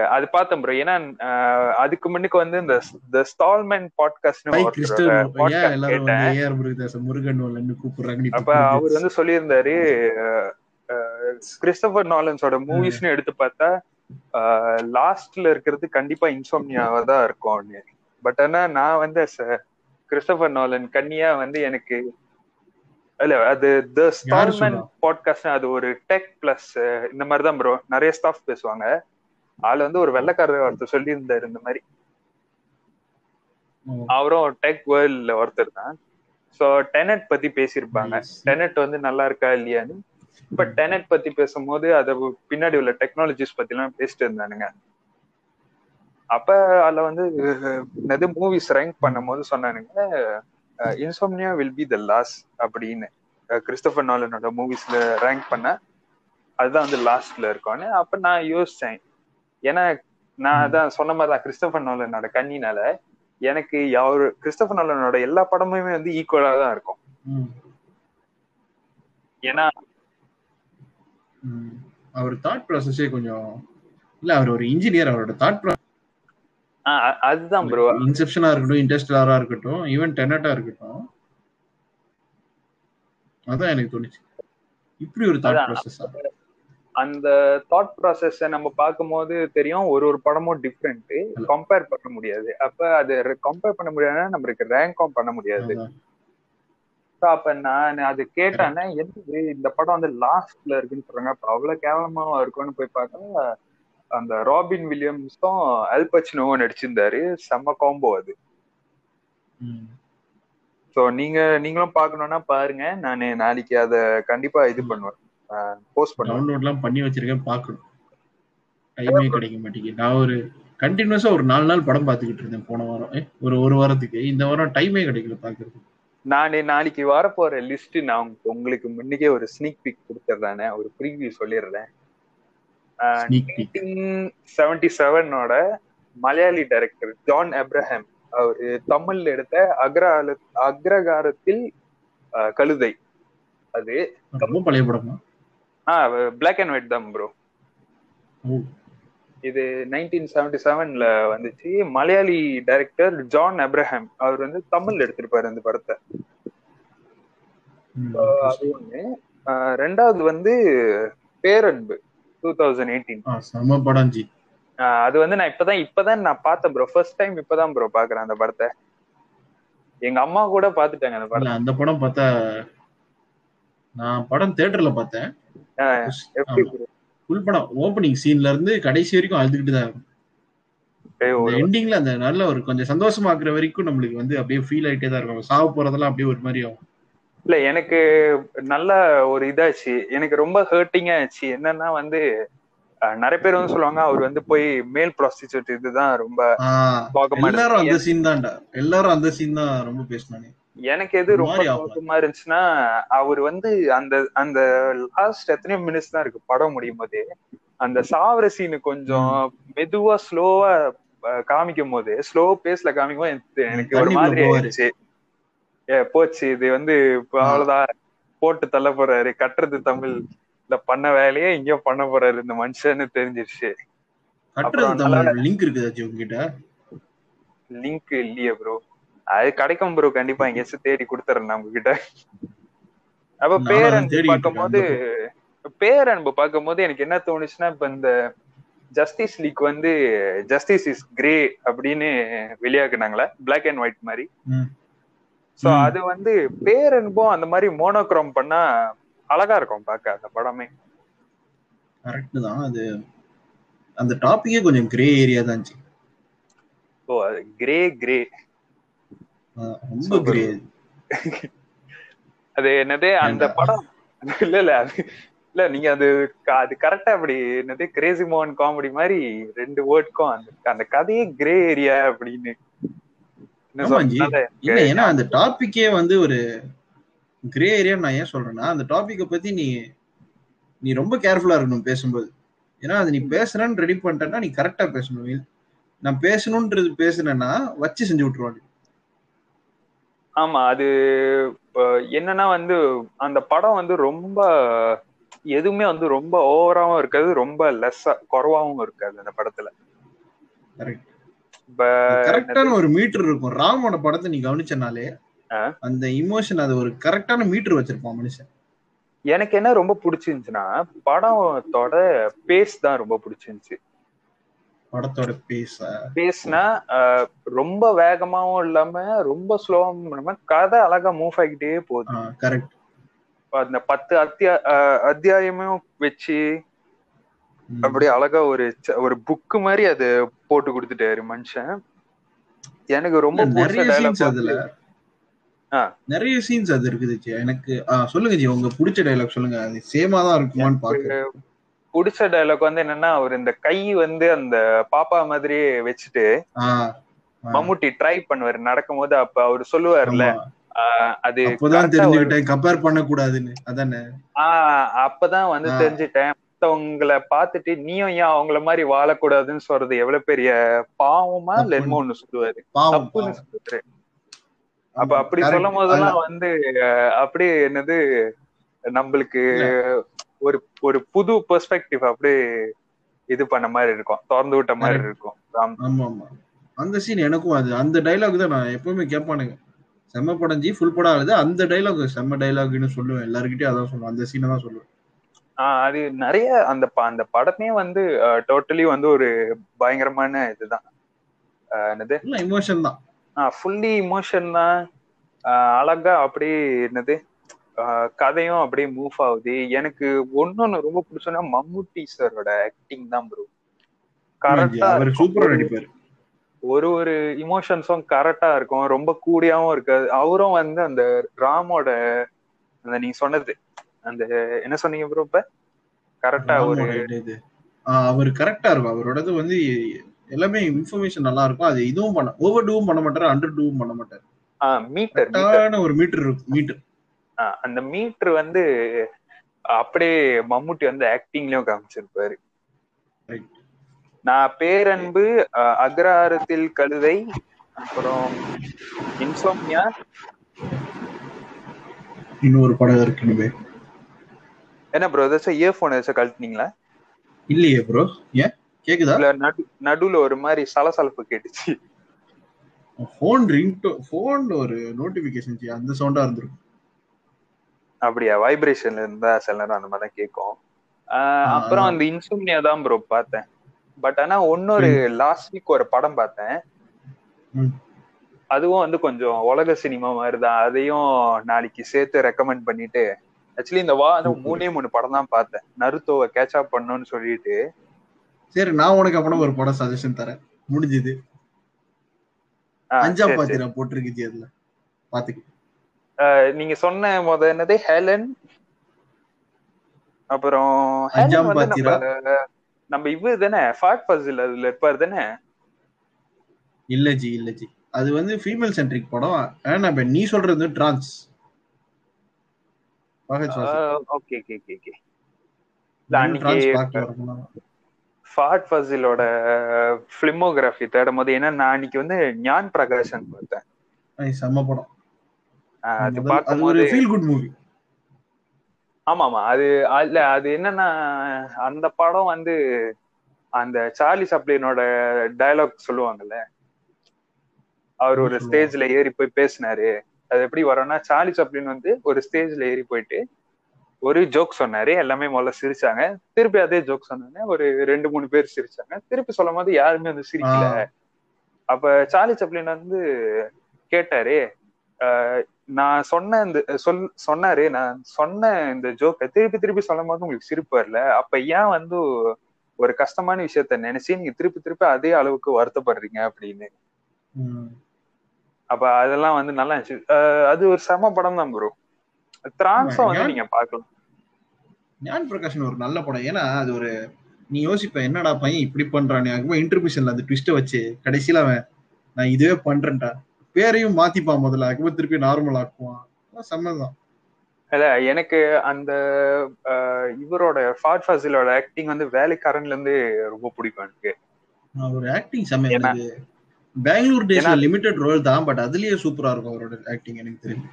அது பார்த்தேன் ப்ரோ ஏன்னா அதுக்கு முன்னுக்கு வந்து இந்த த ஏன் பாட்காஸ்ட் முருகன் அப்ப அவர் வந்து சொல்லியிருந்தாரு கிறிஸ்டபர் நாலன்ஸோட மூவிஸ்னு எடுத்து பார்த்தா லாஸ்ட்ல இருக்கிறது கண்டிப்பா இன்சோம்னியாவா தான் இருக்கும் பட் ஆனா நான் வந்து கிறிஸ்டபர் நாலன் கன்னியா வந்து எனக்கு இல்ல அது த ஸ்டால்மன் சொன்னா? பாட்காஸ்ட் அது ஒரு டெக் பிளஸ் இந்த மாதிரி தான் ப்ரோ நிறைய ஸ்டாஃப் பேசுவாங்க. அதுல வந்து ஒரு வெள்ளைக்காரர் ஒருத்தர் சொல்லியிருந்தாரு இந்த மாதிரி. அவரும் டெக் வேர்ல்ட்ல ஒருத்தர் தான். ஸோ டெனட் பத்தி பேசியிருப்பாங்க. டெனட் வந்து நல்லா இருக்கா இல்லையான்னு. இப்ப டெனட் பத்தி பேசும்போது அத பின்னாடி உள்ள டெக்னாலஜிஸ் பத்தி எல்லாம் பேசிட்டு இருந்தானுங்க. அப்ப அதுல வந்து மூவிஸ் ரேங்க் பண்ணும்போது சொன்னானுங்க Insomnia will be the last அப்படின்னு கிறிஸ்டபர் நாலனோட மூவிஸ்ல ரேங்க் பண்ண அதுதான் வந்து லாஸ்ட்ல இருக்கும்னு அப்ப நான் யோசிச்சேன் ஏன்னா நான் அதான் சொன்ன மாதிரி தான் கிறிஸ்டபர் நாலனோட கண்ணினால எனக்கு அவர் கிறிஸ்டபர் நாலனோட எல்லா படமுமே வந்து ஈக்குவலா தான் இருக்கும். ஏன்னா. அவர் தாட் ப்ராசஸே கொஞ்சம் இல்ல அவர் ஒரு இன்ஜினியர் அவரோட தாட் அதுதான் ப்ரோ இன்செப்ஷனா இருக்கட்டும் இன்டர்ஸ்டலரா இருக்கட்டும் ஈவன் டெனட்டா இருக்கட்டும். அதான் எனக்கு தோணுச்சு. இப்படி ஒரு தாட். ப்ராசஸா அந்த தாட் ப்ராசஸ் நம்ம பார்க்கும்போது தெரியும் ஒரு ஒரு படமும் டிஃப்ரெண்ட் கம்பேர் பண்ண முடியாது. அப்ப அது கம்பேர் பண்ண முடியாதுன்னா நம்மளுக்கு ரேங்கும் பண்ண முடியாது. அப்ப நான் அது கேட்டானே எது இந்த படம் வந்து லாஸ்ட்ல இருக்குன்னு சொல்றாங்க. அப்ப அவ்வளவு கேவலமாவா இருக்கும்னு போய் பார்த்தா அந்த ராபின் வில்லியம்ஸும் அல்பச்சினோவும் நடிச்சிருந்தாரு. செம்ம காம்போ அது. ஸோ நீங்க நீங்களும் பார்க்கணும்னா பாருங்க. நான் நாளைக்கு அதை கண்டிப்பா இது பண்ணுவேன். போஸ்ட் பண்ணுவேன். டவுன்லோட்லாம் பண்ணி வச்சிருக்கேன் பார்க்கணும். டைமே கிடைக்க மாட்டேங்குது. நான் ஒரு கண்டினியூஸா ஒரு நாலு நாள் படம் பார்த்துக்கிட்டு இருந்தேன் போன வாரம். ஒரு ஒரு வாரத்துக்கு. இந்த வாரம் டைமே கிடைக்கல பாக்குறது நான் நாளைக்கு வரப்போற லிஸ்ட் நான் உங்க- உங்களுக்கு முன்னுக்கே ஒரு ஸ்னீக் பிக் கொடுத்துட்றேனே ஒரு ப்ரீவியூ சொல்லிடுறேன். செவன்டி செவனோட மலையாளி டைரக்டர் ஜான் அப்ரஹாம் அவர் தமிழ்ல எடுத்த அக்ர அக்ரகாரத்தில் கழுதை. அது ரொம்ப பழைய படமா? பிளாக் அண்ட் ஒயிட் தான் ப்ரோ இது நைன்டீன் செவன்டி செவன்ல வந்துச்சு. மலையாளி டைரக்டர் ஜான் அப்ரஹாம் அவர் வந்து தமிழ்ல எடுத்திருப்பாரு அந்த படத்தை. அது ஒண்ணு. ரெண்டாவது வந்து பேரன்பு. டூ தௌசண்ட் எயிட்டீன் செம படம் ஜி. அது வந்து நான் இப்பதான் இப்பதான் நான் பார்த்தேன் ப்ரோ ஃபர்ஸ்ட் டைம் இப்பதான் ப்ரோ பாக்குறேன் அந்த படத்தை. எங்க அம்மா கூட பாத்துட்டாங்க அந்த படத்தை. அந்த படம் பார்த்தா நான் படம் தியேட்டர்ல பார்த்தேன்? ஃபுல் படம் ஓப்பனிங் சீன்ல இருந்து கடைசி வரைக்கும் அழுதுகிட்டு தான் இருக்கும். எண்டிங்ல அந்த நல்ல ஒரு கொஞ்சம் சந்தோஷமாக்குற வரைக்கும் நம்மளுக்கு வந்து அப்படியே ஃபீல் ஆயிட்டே தான் இருக்கும். சாவு போறதெல்லாம் அப்படியே ஒரு மாதிரி ஆகும். இல்ல எனக்கு நல்ல ஒரு இதாச்சு. எனக்கு ரொம்ப ஹர்ட்டிங்கா ஆச்சு. என்னன்னா வந்து நிறைய பேர் வந்து சொல்லுவாங்க அவர் வந்து போய் மேல் ப்ராஸ்டியூட் இதுதான் ரொம்ப எல்லாரும் அந்த. சீன் தான்டா. எல்லாரும் அந்த சீன் தான் ரொம்ப பேசினானே. எனக்கு எது ரொம்ப. சோகமா இருந்துச்சுன்னா அவர் வந்து அந்த அந்த லாஸ்ட் எத்தனையோ மினிட்ஸ் தான் இருக்கு படம் முடியும் போது. அந்த சாவர சீனு கொஞ்சம் மெதுவா ஸ்லோவா காமிக்கும் போது ஸ்லோ பேஸ்ல காமிக்கும் எனக்கு- ஒரு மாதிரி. ஆயிடுச்சு. ஏ போச்சு. இது வந்து. அவ்வளவுதான் போட்டு தள்ள போறாரு. கட்டுறது தமிழ். இல்ல பண்ண வேலையே இங்கேயும் பண்ண போறாரு இந்த மனுஷன்னு தெரிஞ்சிருச்சு. லிங்க் உங்ககிட்ட? லிங்க் இல்லையே ப்ரோ அது கிடைக்கும் ப்ரோ கண்டிப்பா எங்கேயாச்சும் தேடி கொடுத்துறேன் நம்ம கிட்ட அப்ப பேரன்பு பார்க்கும்போது பேரன்பு பார்க்கும்போது எனக்கு என்ன தோணுச்சுன்னா இப்ப இந்த ஜஸ்டிஸ் லீக் வந்து ஜஸ்டிஸ் இஸ் கிரே அப்படின்னு வெளியாக்குனாங்களே பிளாக் அண்ட் ஒயிட் மாதிரி. சோ. அது வந்து பேரன்பும் அந்த மாதிரி மோனோக்ரோம் பண்ணா அழகா இருக்கும் பார்க்க அந்த படமே கரெக்ட் தான் அது அந்த டாபிக்கே கொஞ்சம் கிரே ஏரியா தான் இருந்துச்சு. ஓ கிரே கிரே ரொம்ப. கிரே அது என்னது அந்த? படம் இல்ல இல்ல அது இல்ல நீங்க அது அது கரெக்டா அப்படி என்னது கிரேசி மோகன் காமெடி மாதிரி ரெண்டு வேர்ட்க்கும் அந்த அந்த கதையே கிரே ஏரியா அப்படின்னு என்ன ஆமா ஜி. சொல்றது? இல்ல ஏன்னா அந்த டாபிக்கே வந்து ஒரு கிரே ஏரியா நான் ஏன் சொல்றேன்னா அந்த டாபிக்கை பத்தி நீ நீ ரொம்ப கேர்ஃபுல்லா இருக்கணும் பேசும்போது. ஏன்னா அது நீ பேசுறேன்னு ரெடி பண்ணிட்டேன்னா நீ கரெக்டா பேசணும். நான் பேசணும்ன்றது பேசுனேன்னா வச்சு செஞ்சு விட்டுருவாங்க ஆமா அது என்னன்னா வந்து அந்த படம் வந்து ரொம்ப எதுவுமே வந்து ரொம்ப ஓவராவும் இருக்காது ரொம்ப லெஸ்ஸா குறைவாவும் இருக்காது அந்த படத்துல. கரெக்ட் கரெக்டான ஒரு மீட்டர் இருக்கும். ராமோட படத்தை நீ கவனிச்சனாலே. அந்த இமோஷன் அது ஒரு கரெக்டான மீட்டர் வச்சிருப்பான் மனுஷன். எனக்கு என்ன ரொம்ப பிடிச்சிருந்துச்சுன்னா படத்தோட பேஸ் தான் ரொம்ப பிடிச்சிருந்துச்சு. படத்தோட பேச பேஸ்னா ரொம்ப வேகமாவும் இல்லாம ரொம்ப ஸ்லோவாவும் இல்லாம கதை அழகா மூவ் ஆகிட்டே போகுது. கரெக்ட் அந்த பத்து அத்தியா அத்தியாயமும் வச்சு அப்படியே அழகா ஒரு ஒரு புக்கு மாதிரி அது போட்டு கொடுத்துட்டாரு மனுஷன். எனக்கு ரொம்ப நிறைய சீன்ஸ் அதுல. நிறைய சீன்ஸ் அது இருக்குது ஜி. எனக்கு சொல்லுங்க ஜி. உங்க பிடிச்ச டைலாக் சொல்லுங்க. அது சேமா தான் இருக்குமான்னு பாக்குறேன் பிடிச்ச டைலாக் வந்து என்னன்னா அவர் இந்த கை வந்து அந்த பாப்பா மாதிரியே வச்சுட்டு மம்முட்டி ட்ரை பண்ணுவாரு. நடக்கும்போது அப்ப அவர் சொல்லுவார்ல அது அப்பதான் தெரிஞ்சுக்கிட்டேன். கம்பேர் பண்ண கூடாதுன்னு அதானே? ஆஹ் அப்பதான் வந்து. தெரிஞ்சுட்டேன். மத்தவங்கள பார்த்துட்டு நீயும் ஏன் அவங்கள மாதிரி வாழக்கூடாதுன்னு சொல்றது எவ்வளவு பெரிய பாவமா ஒண்ணு சொல்லுவாரு தப்புன்னு. சொல்லுவாரு அப்ப அப்படி. சொல்லும் போதெல்லாம் வந்து அப்படியே என்னது நம்மளுக்கு. ஒரு ஒரு புது பெர்ஸ்பெக்டிவ் அப்படியே இது பண்ண மாதிரி இருக்கும் திறந்து விட்ட மாதிரி. இருக்கும். ஆமா ஆமா அந்த சீன் எனக்கும் அது அந்த டைலாக் தான் நான் எப்பவுமே கேட்பானுங்க செம்ம படம் ஜி ஃபுல் படம் ஆகுது அந்த டைலாக் செம்ம டைலாக்னு சொல்லுவேன் எல்லாருக்கிட்டையும் அதான் சொல்லுவேன் அந்த சீனை தான் சொல்லுவேன் அது நிறைய அந்த அந்த படமே வந்து டோட்டலி வந்து ஒரு பயங்கரமான இதுதான். என்னது? இமோஷன் தான். ஃபுல்லி இமோஷன் தான். அழகா அப்படியே என்னது? கதையும் அப்படியே மூவ் ஆகுது. எனக்கு ஒன்னொன்னு ரொம்ப பிடிச்சோன்னா மம்முட்டி சாரோட ஆக்டிங் தான் ப்ரோ கரெக்டா ஒரு ஒரு இமோஷன்ஸும் கரெக்டா இருக்கும். ரொம்ப கூடியாவும் இருக்காது. அவரும் வந்து அந்த ராமோட அந்த நீங்க சொன்னது அந்த என்ன சொன்னீங்க ப்ரோ இப்ப? கரெக்டா ஒரு அவர் கரெக்டா இருக்கும் அவரோடது வந்து எல்லாமே இன்ஃபர்மேஷன் நல்லா இருக்கும். அது இதுவும் பண்ண ஓவர் டூவும் பண்ண மாட்டாரு அண்டர் டூவும் பண்ண மாட்டாரு. மீட்டர் ஒரு மீட்டர் இருக்கும் மீட்டர் அந்த மீட்டர் வந்து அப்படியே மம்முட்டி வந்து ஆக்டிங்லயும் காமிச்சிருப்பாரு. நான் பேரன்பு அக்ரஹாரத்தில் கழுதை அப்புறம் இன்சோம்னியா. இன்னொரு படம் இருக்கு இனிமே. என்ன ப்ரோ ஏதாச்சும் இயர்போன் ஏதாச்சும் கழட்டினீங்களா? இல்லையே ப்ரோ ஏன்? கேக்குதா? இல்ல நடு நடுவுல ஒரு மாதிரி சலசலப்பு கேட்டுச்சு. போன் ரிங் போன்ல ஒரு நோட்டிபிகேஷன் அந்த சவுண்டா இருந்திருக்கும். அப்படியா? வைப்ரேஷன்ல இருந்தா சில நேரம் அந்த மாதிரி தான் கேட்கும் அப்புறம். அந்த இன்சோம்னியா தான் ப்ரோ பார்த்தேன். பட் ஆனா இன்னொரு லாஸ்ட் வீக் ஒரு படம் பார்த்தேன். அதுவும் வந்து கொஞ்சம் உலக சினிமா மாதிரி தான் அதையும் நாளைக்கு சேர்த்து ரெக்கமெண்ட் பண்ணிட்டு ஆக்சுவலி இந்த Super. மூணே மூணு படம் தான் பார்த்தேன். நருத்தோவை கேட்ச் அப் பண்ணணும்னு சொல்லிட்டு. சரி நான் உனக்கு அப்பனா ஒரு படம் சஜஷன் தரேன். முடிஞ்சது. அஞ்சாம். பாத்திரம் போட்டிருக்குச்சு அதுல? பாத்துக்க. நீங்க சொன்ன முத என்னது? ஹேலன் அப்புறம் அஞ்சாம் பாத்திரா? நம்ம இவர் தானே? ஃபாட் ஃபசில் அதுல இருப்பாரு தானே? இல்ல ஜி இல்ல ஜி. அது வந்து ஃபீமேல் சென்ட்ரிக் படம். ஆனா நீ சொல்றது trance okay okay okay okay. அன்னைக்கு ஃபாட் ஃபசிலோட பிலிமோகிராஃபி தேடும் போது ஏன்னா நான் அன்னைக்கு வந்து ஞான் பிரகாஷன் பார்த்தேன். செம்ம படம். ஆஹ், அது அது ஒரு பார்க்கும்போது ஃபீல் குட் மூவி ஆமா ஆமா அது இல்ல அது என்னன்னா அந்த படம் வந்து அந்த சார்லி சப்ளினோட டயலாக் சொல்லுவாங்கல்ல அவர் ஒரு? ஸ்டேஜ்ல ஏறி போய் பேசினாரு. அது எப்படி வரும்னா சார்லி சப்ளின் வந்து ஒரு ஸ்டேஜ்ல ஏறி போயிட்டு ஒரு ஜோக் சொன்னாரு. எல்லாமே முதல்ல சிரிச்சாங்க. திருப்பி அதே ஜோக் சொன்னாங்க ஒரு ரெண்டு மூணு பேர் சிரிச்சாங்க. திருப்பி சொல்லும் போது யாருமே வந்து சிரிக்கல. அப்ப சார்லி சப்ளின் வந்து கேட்டாரு நான் சொன்ன இந்த சொல் சொன்னாரு. நான் சொன்ன இந்த ஜோக்கை திருப்பி திருப்பி சொல்லும் போது உங்களுக்கு சிரிப்பு வரல. அப்ப ஏன் வந்து ஒரு கஷ்டமான விஷயத்த நினைச்சு நீங்க திருப்பி திருப்பி அதே அளவுக்கு வருத்தப்படுறீங்க? அப்படின்னு. அப்ப அதெல்லாம் வந்து நல்லா இருந்துச்சு. அது ஒரு செம படம் தான் ப்ரோ திரான்ஸும் வந்து நீங்க பாக்கலாம் ஞான் பிரகாஷன் ஒரு நல்ல படம். ஏன்னா அது ஒரு நீ யோசிப்ப என்னடா பையன் இப்படி பண்றானே? அதுக்கு இன்டர்மிஷன்ல அந்த ட்விஸ்ட வச்சு கடைசியில அவன் நான் இதுவே பண்றேன்டா. பேரையும் மாத்திப்பான் முதல்ல. அதுக்கப்புறம் திருப்பி நார்மல் ஆக்குவான். செம்மதான். இல்ல எனக்கு அந்த இவரோட ஃபாட் ஃபசிலோட ஆக்டிங் வந்து வேலைக்காரன்ல இருந்து ரொம்ப பிடிக்கும் எனக்கு. ஒரு ஆக்டிங் செம்ம ஏன்னா- எனக்கு பெங்களூர் டேஸ்ல லிமிடெட் ரோல் தான் பட் அதுலயே சூப்பரா இருக்கும் அவரோட ஆக்டிங் எனக்கு தெரியும்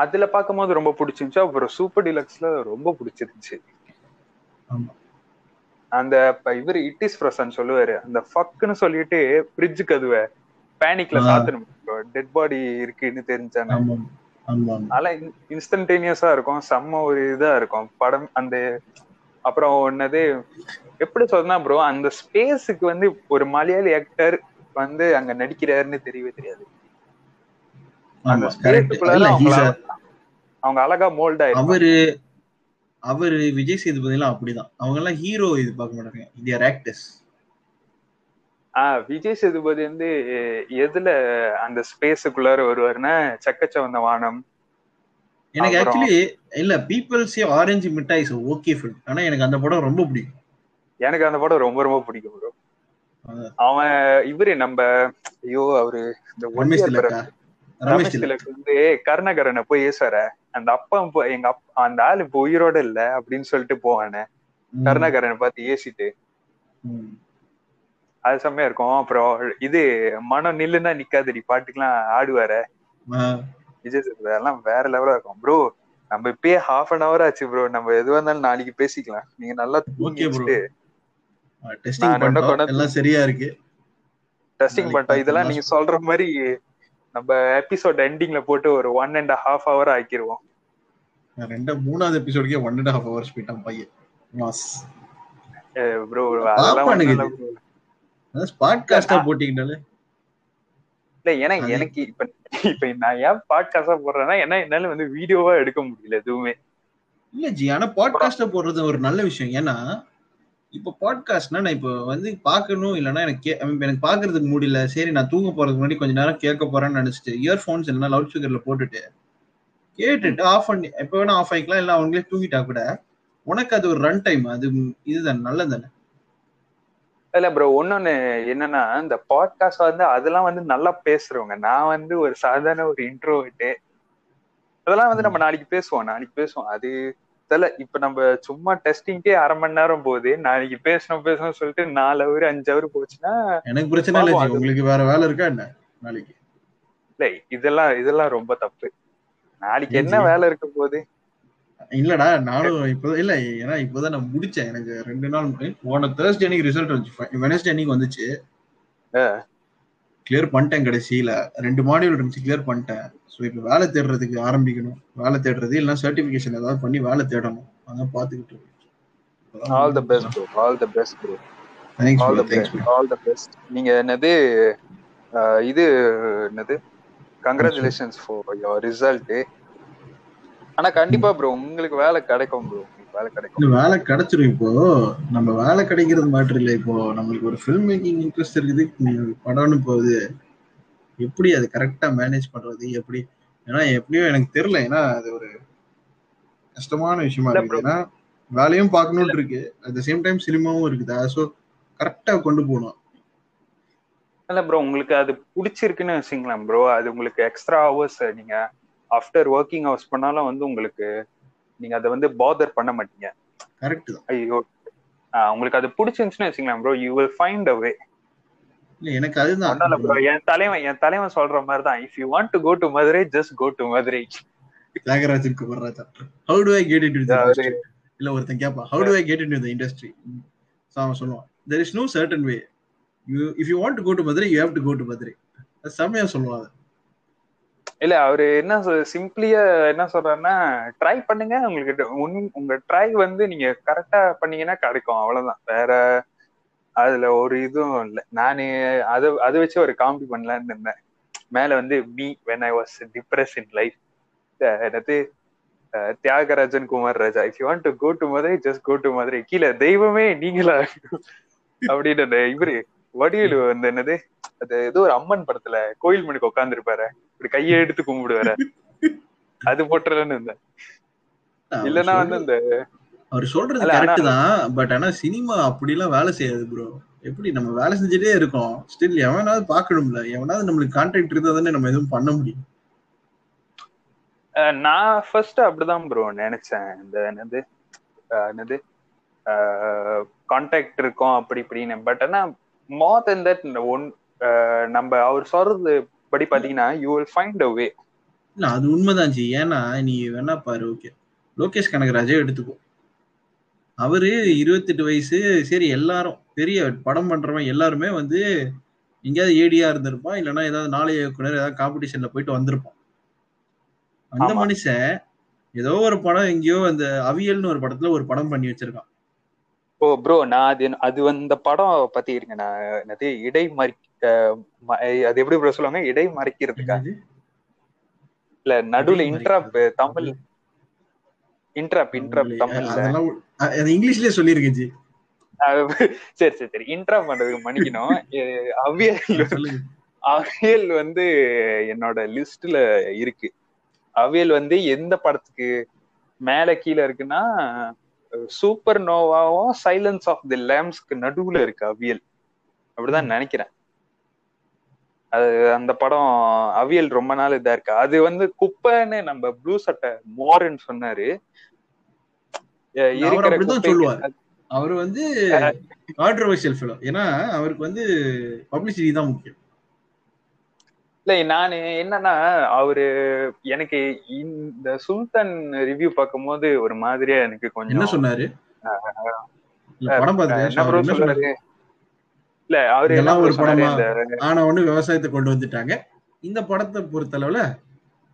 அதுல பார்க்கும்போது ரொம்ப பிடிச்சிருந்துச்சு. அப்புறம் சூப்பர் டிலக்ஸ்ல ரொம்ப பிடிச்சிருந்துச்சு. ஆமா. அந்த இவரு இட் இஸ் ஃப்ரோசன் சொல்லுவாரு. அந்த ஃபக்குன்னு சொல்லிட்டு ஃப்ரிட்ஜ் கதுவை பேனிக்ல. சாத்தணும் டெட் பாடி இருக்குன்னு தெரிஞ்சாங்க அதெல்லாம் இன்ஸ்டன்டேனியஸா இருக்கும். செம்ம ஒரு இதா இருக்கும். படம் அந்த அப்புறம் என்னது எப்படி சொன்னா ப்ரோ அந்த ஸ்பேஸுக்கு வந்து ஒரு மலையாளி ஆக்டர் வந்து அங்க நடிக்கிறாருன்னு தெரியவே தெரியாது. அவங்க அழகா மோல்ட் ஆயிருப்பாங்க. அவரு அவரு விஜய் சேதுபதி எல்லாம் அப்படிதான். அவங்க எல்லாம் ஹீரோ இது பார்க்க மாட்டாங்க. இது ஆக்டர்ஸ் ஆஹ் விஜய் சேதுபதி வந்து எதுல அந்த ஸ்பேஸுக்குள்ளார வருவாருன்னா சக்கச்சவந்த வானம். எனக்கு ஆக்சுவலி இல்ல பீப்புள்ஸே Orange Mittai is okay film ஆனா எனக்கு அந்த படம் ரொம்ப பிடிக்கும். எனக்கு அந்த படம் ரொம்ப ரொம்ப பிடிக்கும் அதான். அவன் இவரு நம்ம ஐயோ அவரு இந்த ரமேஷ் திலக் வந்து கருணாகரனை போய் ஏசுவார அந்த அப்பா எங்க அப் அந்த ஆளு இப்போ உயிரோட இல்ல அப்படின்னு சொல்லிட்டு போவானே. கருணாகரனை பார்த்து ஏசிட்டு. அது செம்மையா இருக்கும். அப்புறம் இது மனம் நில்லுன்னா நிக்காதடி. பாட்டுக்கெல்லாம் ஆடுவாரு. விஜய் சேதுபதி அதெல்லாம் வேற லெவலா இருக்கும். ப்ரோ நம்ம இப்பயே ஹாஃப் அன் ஹவர் ஆச்சு ப்ரோ நம்ம எதுவா இருந்தாலும் நாளைக்கு பேசிக்கலாம். நீங்க நல்லா தூங்கி டெஸ்டிங் கொண்டு- எல்லாம் சரியா இருக்கு. டெஸ்டிங் பண்ணிட்டோம். இதெல்லாம். நீங்க சொல்ற மாதிரி நம்ம எபிசோட் எண்டிங்ல போட்டு ஒரு ஒன் அண்ட் ஹாஃப் ஹவர் ஆக்கிருவோம். ரெண்டு மூணாவது எபிசோடுக்கே ஒன் அண்ட் ஹாஃப் ஹவர்ஸ் போயிட்டான் பையன். மாஸ் ப்ரோ அதெல்லாம் பாட்காஸ்டா போட்டீங்கனாலே. இல்ல அது- எனக்கு இப்ப இப்ப நான் ஏன் பாட்காஸ்டா போடுறேன்னா ஏன்னா என்னால வந்து வீடியோவா எடுக்க முடியல எதுவுமே. இல்ல ஜி ஆனா பாட்காஸ்டா போடுறது ஒரு நல்ல விஷயம். ஏன்னா இப்ப பாட்காஸ்ட்னா நான் இப்ப வந்து பார்க்கணும் இல்லைன்னா எனக்கு எனக்கு பாக்குறதுக்கு முடியல சரி நான் தூங்க போறதுக்கு முன்னாடி கொஞ்ச நேரம் கேட்க போறேன்னு நினைச்சிட்டு இயர்போன்ஸ் இல்லைன்னா லவுட் ஸ்பீக்கர்ல போட்டுட்டு கேட்டுட்டு ஆஃப் பண்ணி எப்ப வேணா ஆஃப் ஆயிக்கலாம் இல்ல அவங்களே தூங்கிட்டா கூட உனக்கு அது ஒரு ரன் டைம் அது இதுதானே நல்லது தானே இல்ல ப்ரோ ஒன்னொன்னு என்னன்னா இந்த பாட்காஸ்ட் வந்து அதெல்லாம் வந்து நல்லா பேசுறவங்க. நான் வந்து ஒரு சாதாரண ஒரு இன்ட்ரோவிட்டு அதெல்லாம் வந்து நம்ம நாளைக்கு பேசுவோம் நாளைக்கு பேசுவோம். அது தெரியல. இப்ப நம்ம சும்மா டெஸ்டிங்கே அரை மணி நேரம் போகுது. நாளைக்கு பேசணும் பேசணும் சொல்லிட்டு நாலு ஹவர் அஞ்சு ஹவர் போச்சுன்னா எனக்கு பிரச்சனை இல்ல உங்களுக்கு வேற வேலை இருக்கா என்ன நாளைக்கு? இல்ல இதெல்லாம் இதெல்லாம் ரொம்ப தப்பு. நாளைக்கு என்ன வேலை இருக்க போகுது? இல்லடா நானும் இப்போ இல்ல ஏன்னா இப்போதான் நான் முடிச்சேன். எனக்கு ரெண்டு நாள். போன தேர்ஸ்டே அன்னைக்கு ரிசல்ட் வந்துச்சு. வெனஸ்டே அன்னைக்கு வந்துச்சு. கிளியர் பண்ணிட்டேன் கடைசியில. ரெண்டு மாடியூல் இருந்துச்சு கிளியர் பண்ணிட்டேன். ஸோ இப்போ வேலை தேடுறதுக்கு ஆரம்பிக்கணும். வேலை தேடுறது இல்லைன்னா சர்டிஃபிகேஷன் ஏதாவது பண்ணி வேலை தேடணும். அதான் பார்த்துக்கிட்டு all the best bro all the best bro thanks all the best all the best நீங்க என்னது இது என்னது? கங்க்ராச்சுலேஷன்ஸ் ஃபார் யுவர் ரிசல்ட் ஆனா கண்டிப்பா ப்ரோ உங்களுக்கு வேலை கிடைக்கும் ப்ரோ வேலை கிடைக்கும். வேலை கிடைச்சிரும் இப்போ. நம்ம வேலை கிடைக்கிறது மேட்ரு இல்லை. இப்போ நம்மளுக்கு ஒரு ஃபில்ம் மேக்கிங் இன்ட்ரெஸ்ட் இருக்குது. படம்னு போகுது. எப்படி அது கரெக்டா மேனேஜ் பண்றது? எப்படி? ஏன்னா எப்படியோ எனக்கு தெரியல. ஏன்னா அது ஒரு கஷ்டமான விஷயமா bro. ஏன்னா வேலையும் பார்க்கணும்னு இருக்கு. அட் த சேம் டைம் சினிமாவும் இருக்குது. ஸோ கரெக்டா கொண்டு போகணும். இல்ல ப்ரோ உங்களுக்கு அது பிடிச்சிருக்குன்னு வச்சுங்களேன் ப்ரோ அது உங்களுக்கு எக்ஸ்ட்ரா ஹவர்ஸ் நீங்க ஆஃப்டர் ஒர்க்கிங் ஹவர்ஸ் பண்ணாலும் வந்து உங்களுக்கு நீங்க அதை வந்து பாதர் பண்ண மாட்டீங்க. கரெக்ட் ஐயோ. உங்களுக்கு அது பிடிச்சிருந்துச்சுன்னு வச்சுங்களேன் bro you will find a way இல்ல எனக்கு அதுதான் ப்ரோ என் தலைவன் என் தலைவன் சொல்ற மாதிரி தான் if you want to go to Madurai just go to Madurai Thiagarajan Kumararaja how do I get into இல்ல ஒருத்தன் கேட்பான் how do I get into industry அவன் சொல்லுவான் there is no certain way you if you want to go to Madurai you have to go to Madurai செம்மையா சொல்லுவான் அது. இல்ல அவரு என்ன சிம்பிளியா என்ன சொல்றாருன்னா ட்ரை பண்ணுங்க உங்களுக்கு உங்க ட்ரை வந்து நீங்க கரெக்டா பண்ணீங்கன்னா கிடைக்கும். அவ்வளவுதான். வேற அதுல ஒரு இதுவும் இல்ல. நானு அதை அதை வச்சு ஒரு காமெடி பண்ணலான்னு இருந்தேன். மேல வந்து me when I was depress in life என்னது? Thiagarajan Kumar Raja. If you want to go to Madurai just go to Madurai கீழே தெய்வமே நீங்களா? அப்படின்னு இவரு வடிவேலு அந்த என்னது? அது ஏதோ ஒரு அம்மன் படத்துல கோயில் மணிக்கு உட்காந்துருப்பாரு இப்படி கையை எடுத்து கும்பிடுவாரு. அது போட்டுறேன்னு இருந்தேன். இல்லன்னா வந்து இந்த அவர் சொல்றது கரெக்ட் தான் பட் ஆனா சினிமா அப்படிலாம் வேலை செய்யாது ப்ரோ எப்படி நம்ம வேலை செஞ்சுட்டே இருக்கோம்? ஸ்டில் எவனாவது பார்க்கணும்ல எவனாவது நம்மளுக்கு கான்டாக்ட் இருந்தா தானே நம்ம எதுவும் பண்ண முடியும். நான் ஃபர்ஸ்ட் அப்படிதான் ப்ரோ நினைச்சேன். இந்த என்னது என்னது கான்டாக்ட் இருக்கும் அப்படி இப்படின்னு. பட் ஆனா மோர் தென் தட் ஒன் நம்ம அவர் சொல்றது படி பாத்தீங்கன்னா you will find a way இல்ல அது உண்மைதான் ஜி. ஏன்னா நீ வேணா பாரு ஓகே. லோகேஷ் கனகராஜே எடுத்துக்கோ. அவரு இருபத்தெட்டு வயசு சரி எல்லாரும் பெரிய படம் பண்றவன் எல்லாருமே வந்து எங்கேயாவது ஏடியா இருந்திருப்பான் இல்லைன்னா ஏதாவது நாளைய இயக்குனர் ஏதாவது காம்படிஷன்ல போயிட்டு வந்திருப்பான் அந்த. மனுஷன் ஏதோ ஒரு படம் எங்கேயோ அந்த அவியல்னு ஒரு படத்துல ஒரு படம் பண்ணி வச்சிருக்கான் ஓ ப்ரோ நான் அது அது அந்த படம் பத்தி இருங்க நான் என்னது இடை மறி அது எப்படி ப்ரோ சொல்லுவாங்க இடை மறைக்கிறதுக்கா? இல்ல நடுவுல இன்ட்ராப். தமிழ் இன்ட்ராப் இன்ட்ராப் தமிழ்ல அ- அது இங்கிலீஷ்லயே சொல்லியிருக்கேன் ஜி. சரி சரி சரி. இன்ட்ராப் பண்றதுக்கு மன்னிக்கணும். அவியல் அவியல் வந்து என்னோட லிஸ்ட்ல இருக்கு. அவியல் வந்து எந்த படத்துக்கு மேல கீழே இருக்குன்னா சூப்பர் நோவாவும் சைலன்ஸ் ஆஃப் தி லேம்ஸ்க்கு நடுவுல இருக்கு அவியல். அப்படிதான் நினைக்கிறேன். அது அந்த படம் அவியல் ரொம்ப நாள் இதா இருக்கு. அது வந்து குப்பைன்னு நம்ம ப்ளூ சட்டை மோரன் சொன்னாரு. அவர் அப்படிதான் சொல்லுவார். அவர் வந்து கான்ட்ரவர்ஷியல் ஃபிலம் ஏன்னா அவருக்கு வந்து பப்ளிசிட்டி தான் முக்கியம். இல்ல நானு என்னன்னா அவரு எனக்கு இந்த சுல்தான் ரிவ்யூ பார்க்கும்போது ஒரு மாதிரியா எனக்கு கொஞ்சம் என்ன சொன்னாரு? இல்ல அவரு bro ஒரு படமா? ஆனா ஒண்ணு விவசாயத்தை கொண்டு வந்துட்டாங்க. இந்த படத்தை பொறுத்தளவுல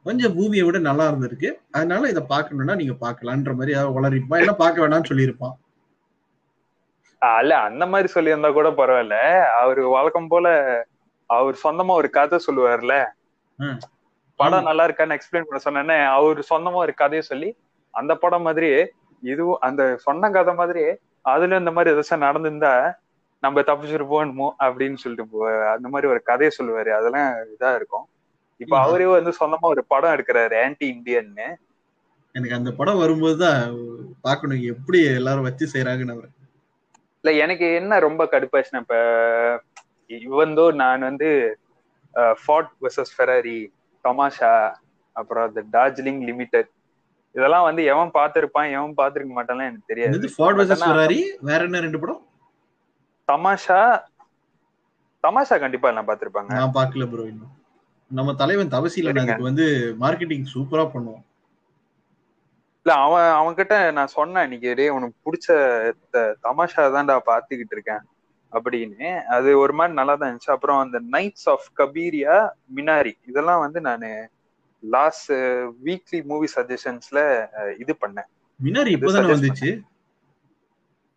கொஞ்சம் பூமியை விட நல்லா இருந்திருக்கு. அதனால இதை பார்க்கணும்னா நீங்க பார்க்கலான்ற மாதிரி ஏதாவது உளறிப்பான் இல்ல பார்க்க வேணாம்னு சொல்லியிருப்பான் ஆ, இல்ல அந்த மாதிரி சொல்லியிருந்தா கூட பரவாயில்ல. அவரு வழக்கம் போல அவர் சொந்தமா ஒரு கதை சொல்லுவார்ல. படம் நல்லா இருக்கான்னு எக்ஸ்பிளைன் பண்ண சொன்னேன்னே அவர் சொந்தமா ஒரு கதையை சொல்லி அந்த படம் மாதிரியே இதுவும் அந்த சொன்ன கதை மாதிரியே அதுல இந்த மாதிரி ஏதாச்சும் நடந்திருந்தா நம்ம தப்பிச்சிருப்போமோ அப்படின்னு சொல்லிட்டு அந்த மாதிரி ஒரு கதையை சொல்லுவாரு. அதெல்லாம் இதா இருக்கும். இப்ப. அவரே வந்து சொந்தமா ஒரு படம் எடுக்கிறாரு ஆன்டி இந்தியன்னு எனக்கு அந்த படம் வரும்போது தான் பார்க்கணும் எப்படி எல்லாரும் வச்சு செய்யறாங்கன்னு அவர். இல்ல எனக்கு என்ன ரொம்ப கடுப்பாச்சுன்னா இப்ப இவந்தோ நான் வந்து ஃபார்ட் வர்சஸ் ஃபெராரி டொமாஷா அப்புறம் இந்த டார்ஜிலிங் லிமிடெட் இதெல்லாம் வந்து எவன் பார்த்திருப்பான் எவன் பார்த்திருக்க மாட்டான்லாம் எனக்கு தெரியாது. ஃபார்ட் வர்சஸ் ஃபெராரி வேற என்ன ரெண்டு படம்? தமாஷா தமாஷா கண்டிப்பா எல்லாம் பார்த்திருப்பாங்க. நான் பார்க்கல ப்ரோ இன்னும். நம்ம தலைவன் சரிங்க. அதுக்கு வந்து மார்க்கெட்டிங் சூப்பரா பண்ணுவோம் இல்ல அவன் அவன் கிட்ட நான் சொன்னேன் இன்னைக்கு டேய் உனக்கு பிடிச்ச தமாஷா தான்டா பாத்துக்கிட்டு இருக்கேன் அப்படின்னு. அது ஒரு மாதிரி நல்லா தான் இருந்துச்சு. அப்புறம் அந்த நைட்ஸ் ஆஃப் கபீரியா மினாரி இதெல்லாம் வந்து நான் லாஸ்ட் வீக்லி மூவி சஜஷன்ஸ்ல இது பண்ணேன். மினாரி இப்பதானே வந்துச்சு?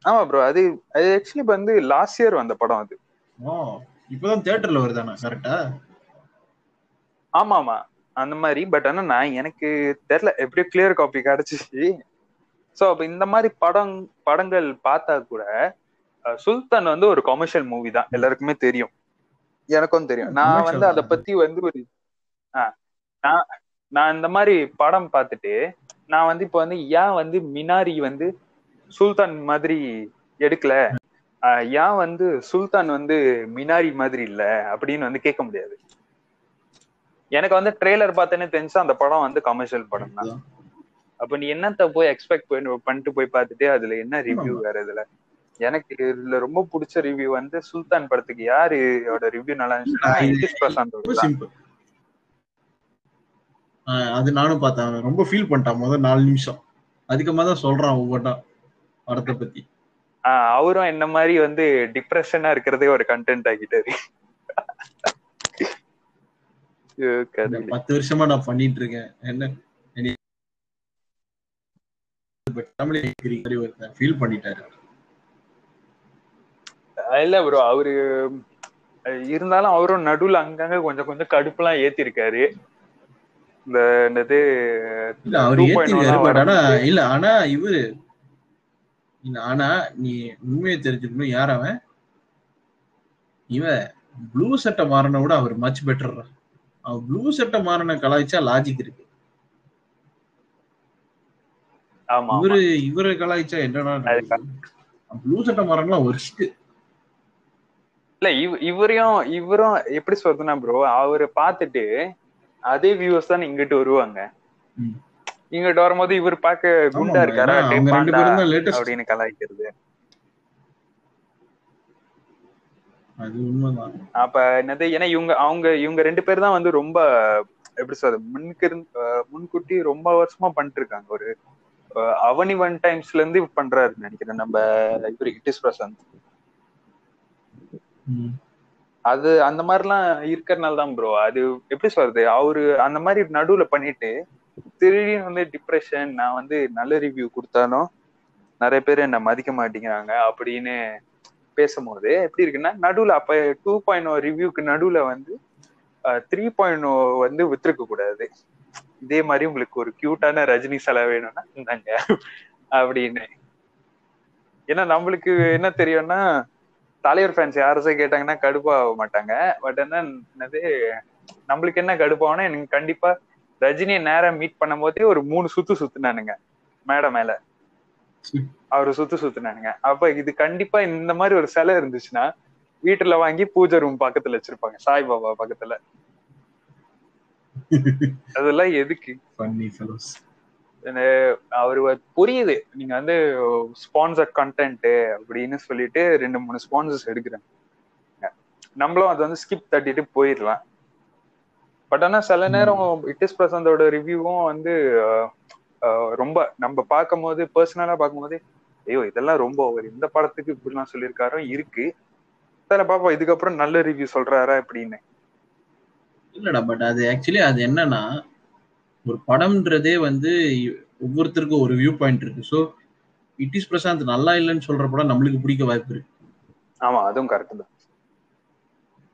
ஆமா ப்ரோ அது அது ஆக்சுவலி வந்து லாஸ்ட் இயர் வந்த படம் அது. இப்பதான் தியேட்டர்ல வருதானா கரெக்டா ஆமா ஆமா அந்த மாதிரி. பட் ஆனா நான் எனக்கு தெரியல எப்படியோ கிளியர் காப்பி கிடைச்சிச்சு. சோ அப்ப இந்த மாதிரி படம் படங்கள் பார்த்தா கூட சுல்தான் வந்து ஒரு கமர்ஷியல் மூவி தான். எல்லாருக்குமே தெரியும். எனக்கும் தெரியும். நான் வந்து அதை. பத்தி வந்து ஒரு நான் நான் இந்த மாதிரி படம் பார்த்துட்டு நான் வந்து இப்ப வந்து ஏன் வந்து மினாரி வந்து சுல்தான் மாதிரி எடுக்கல? ஏன் வந்து சுல்தான் வந்து மினாரி மாதிரி இல்ல? அப்படின்னு வந்து கேட்க முடியாது. எனக்கு வந்து ட்ரெய்லர் பார்த்தேன்னு தெரிஞ்சு அந்த படம் வந்து கமர்ஷியல் படம் தான். அப்ப நீ என்னத்த போய் எக்ஸ்பெக்ட் பண்ணி பண்ணிட்டு போய் பார்த்துட்டு அதுல என்ன ரிவ்யூ வேற இதுல? எனக்கு இதுல ரொம்ப பிடிச்ச ரிவ்யூ வந்து சுல்தான் படத்துக்கு யாரோட ரிவ்யூ நல்லா இருந்துச்சுன்னா ஆ, இது- நிதிஷ் பிரசாந்த் அது நானும் பார்த்தேன். ரொம்ப ஃபீல் பண்ணிட்டான் முதல் நாலு நிமிஷம். அதுக்கமா தான் சொல்றான் ஒவ்வொன்றா படத்தை பத்தி. அவரும் என்ன மாதிரி வந்து டிப்ரெஷனா இருக்கிறதே ஒரு கண்டென்ட் கடவுளே. பத்து வருஷமா நான் பண்ணிட்டு இருக்கேன் என்ன ஃபீல் பண்ணிட்டாரு. இல்ல ப்ரோ அவரு இருந்தாலும் அவரும் நடுவுல அங்கங்க கொஞ்சம் கொஞ்சம் கடுப்புலாம் ஏத்திருக்காரு. இந்த என்னது இல்ல அவர் 2.0 ஏத்திருக்காரு பட் ஆனா இல்ல ஆனா இவரு ஆனா நீ உண்மையை தெரிஞ்சுக்கணும் யார் அவன்? இவன் ப்ளூ சட்டை மாறின விட அவர் மச் பெட்டர் ப்ளூ சட்டை மாறின கலாய்ச்சா லாஜிக் இருக்கு. இவரு இவரை கலாய்ச்சா என்னன்னா ப்ளூ சட்டை மாறலாம் ஒர்ஸ்ட் இல்ல இவ இவரையும் இவரும் எப்படி சொல்றதுன்னா ப்ரோ அவரை பார்த்துட்டு அதே வியூவர்ஸ் தான் இங்கிட்டு வருவாங்க. இங்கிட்டு வரும்போது இவர் பார்க்க குண்டா இருக்காரா அப்படின்னு கலாய்க்கிறது அது உண்மைதான் அப்ப என்னது ஏன்னா இவங்க அவங்க இவங்க ரெண்டு பேர் தான் வந்து ரொம்ப எப்படி சொல்றது முன்கு முன்கூட்டி ரொம்ப வருஷமா பண்ணிட்டு இருக்காங்க ஒரு அவனி ஒன் டைம்ஸ்ல இருந்து பண்றாருன்னு நினைக்கிறேன். நம்ம இவரு இட்டிஸ் பிரசாந்த். அது அந்த மாதிரிலாம் இருக்கறனால தான் ப்ரோ அது எப்படி சொல்றது அவரு அந்த மாதிரி நடுவுல பண்ணிட்டு திடீர்னு வந்து டிப்ரெஷன் நான் வந்து நல்ல ரிவ்யூ கொடுத்தாலும் நிறைய பேர் என்ன மதிக்க மாட்டேங்கிறாங்க அப்படின்னு பேசும்போது எப்படி இருக்குன்னா நடுவுல அப்ப டூ பாயிண்ட் ஓ ரிவ்யூக்கு நடுவுல வந்து த்ரீ பாயிண்ட் ஓ வந்து வித்துருக்க கூடாது. இதே மாதிரி உங்களுக்கு ஒரு கியூட்டான ரஜினி சிலை வேணும்னா இருந்தாங்க அப்படின்னு. ஏன்னா நம்மளுக்கு என்ன தெரியும்னா தலைவர் ஃபேன்ஸ் யாரும் கேட்டாங்கன்னா கடுப்பாக மாட்டாங்க. பட் என்ன என்னது நம்மளுக்கு என்ன கடுப்பாகனா எனக்கு கண்டிப்பா ரஜினியை நேரம் மீட் பண்ணும் போதே ஒரு மூணு சுத்து சுத்துனானுங்க மேடம் மேல. அவரு சுத்து சுத்துனானுங்க. அப்ப இது கண்டிப்பா இந்த மாதிரி ஒரு சிலை இருந்துச்சுன்னா வீட்டுல வாங்கி பூஜை ரூம் பக்கத்துல வச்சிருப்பாங்க. சாய்பாபா பக்கத்துல. அதெல்லாம் எதுக்கு. அவரு புரியுது. நீங்க வந்து ஸ்பான்சர் கண்டென்ட் அப்படின்னு சொல்லிட்டு ரெண்டு மூணு ஸ்பான்சர்ஸ் எடுக்கிறாங்க. நம்மளும் அதை வந்து ஸ்கிப் தட்டிட்டு போயிடலாம். பட் ஆனா சில நேரம் இட்டிஸ் பிரசாந்தோட ரிவ்யூவும் வந்து ரொம்ப நம்ம பார்க்கும்போது பர்சனலா பார்க்கும்போது ஐயோ இதெல்லாம் ரொம்ப ஒரு இந்த படத்துக்கு இப்படிலாம் சொல்லியிருக்காரோ? இருக்கு. சில பாப்போம். இதுக்கப்புறம் நல்ல ரிவ்யூ சொல்றாரா? அப்படின்னு. இல்லடா பட் அது ஆக்சுவலி அது என்னன்னா ஒரு படம்ன்றதே வந்து ஒவ்வொருத்தருக்கும் ஒரு வியூ பாயிண்ட் இருக்கு. ஸோ இட் இஸ் பிரசாந்த் நல்லா இல்லைன்னு சொல்ற படம் நம்மளுக்கு பிடிக்க வாய்ப்பு இருக்கு. ஆமா அதுவும் கரெக்ட் தான்.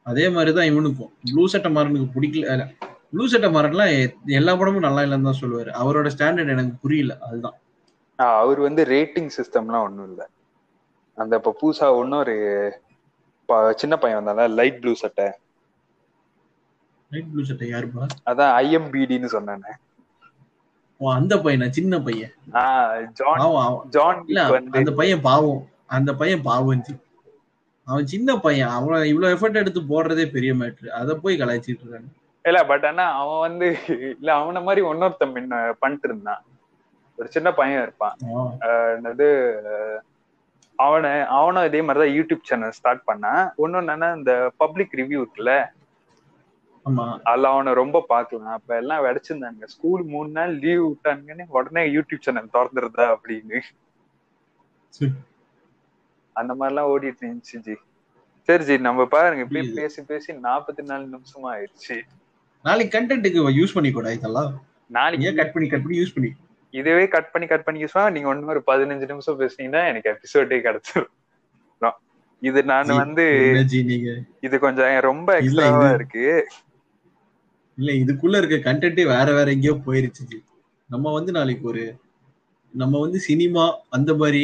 அதே மாதிரி தான் இவனுக்கும். ப்ளூ சட்டை மாறனுக்கு பிடிக்கல ப்ளூ சட்டை மாறன்லாம் எல்லா படமும் நல்லா இல்லைன்னு தான் சொல்லுவாரு. அவரோட ஸ்டாண்டர்ட் எனக்கு புரியல அதுதான். அவர் வந்து ரேட்டிங் சிஸ்டம்லாம் ஒண்ணும் இல்ல. அந்த இப்ப புதுசா இன்னொரு ப- சின்ன பையன் வந்தால லைட் ப்ளூ சட்டை லைட் ப்ளூ சட்டை யாருப்பா அதான் ஐஎம்பிடின்னு சொன்னானே. அந்த பையனா? சின்ன பையன். ஜான் ஜான் அந்த பையன் பாவம். அந்த பையன் பாவம். அவன் சின்ன பையன். அவன் இவ்வளவு எஃபர்ட் எடுத்து போடுறதே பெரிய மேட்ரு அதை போய் கலாய்ச்சிட்டு இருக்காங்க இல்ல பட் ஆனா அவன் வந்து இல்ல அவன மாதிரி இன்னொருத்தன் முன்ன பண்ணிட்டு இருந்தான் ஒரு சின்ன பையன் இருப்பான். என்னது அவனை அவனும் இதே மாதிரிதான் யூடியூப் சேனல் ஸ்டார்ட் பண்ணான். ஒண்ணு என்னன்னா இந்த பப்ளிக் ரிவ்யூ இருக்குல்ல அதுல அவனை ரொம்ப பாக்கலாம் அப்ப எல்லாம் வெடிச்சிருந்தாங்க ஸ்கூல் மூணு நாள் லீவ் விட்டாங்கன்னு உடனே யூடியூப் சேனல் திறந்துருதா அப்படின்னு. அந்த மாதிரிலாம் ஓடிட்டு இருந்துச்சு ஜி. சரி ஜி நம்ம பாருங்க இப்படியே. பேசி பேசி நாற்பத்தி நாலு நிமிஷமா ஆயிடுச்சு. நாளைக்கு கண்டென்ட்டுக்கு யூஸ் பண்ணிக்கூடா இதெல்லாம் நாளைக்கு கட் பண்ணி கட் பண்ணி யூஸ் பண்ணி? இதுவே கட் பண்ணி கட் பண்ணி யூஸ் பண்ணா நீங்க ஒண்ணு ஒரு பதினஞ்சு நிமிஷம் பேசுனீங்கன்னா எனக்கு எபிசோடே கிடைச்சிரும். இது நான் வந்து இது கொஞ்சம் ரொம்ப எக்ஸ்ட்ராவா இருக்கு. இல்ல இதுக்குள்ள இருக்க கண்டென்ட்டே வேற வேற எங்கேயோ போயிருச்சு நம்ம வந்து நாளைக்கு ஒரு நம்ம வந்து சினிமா அந்த மாதிரி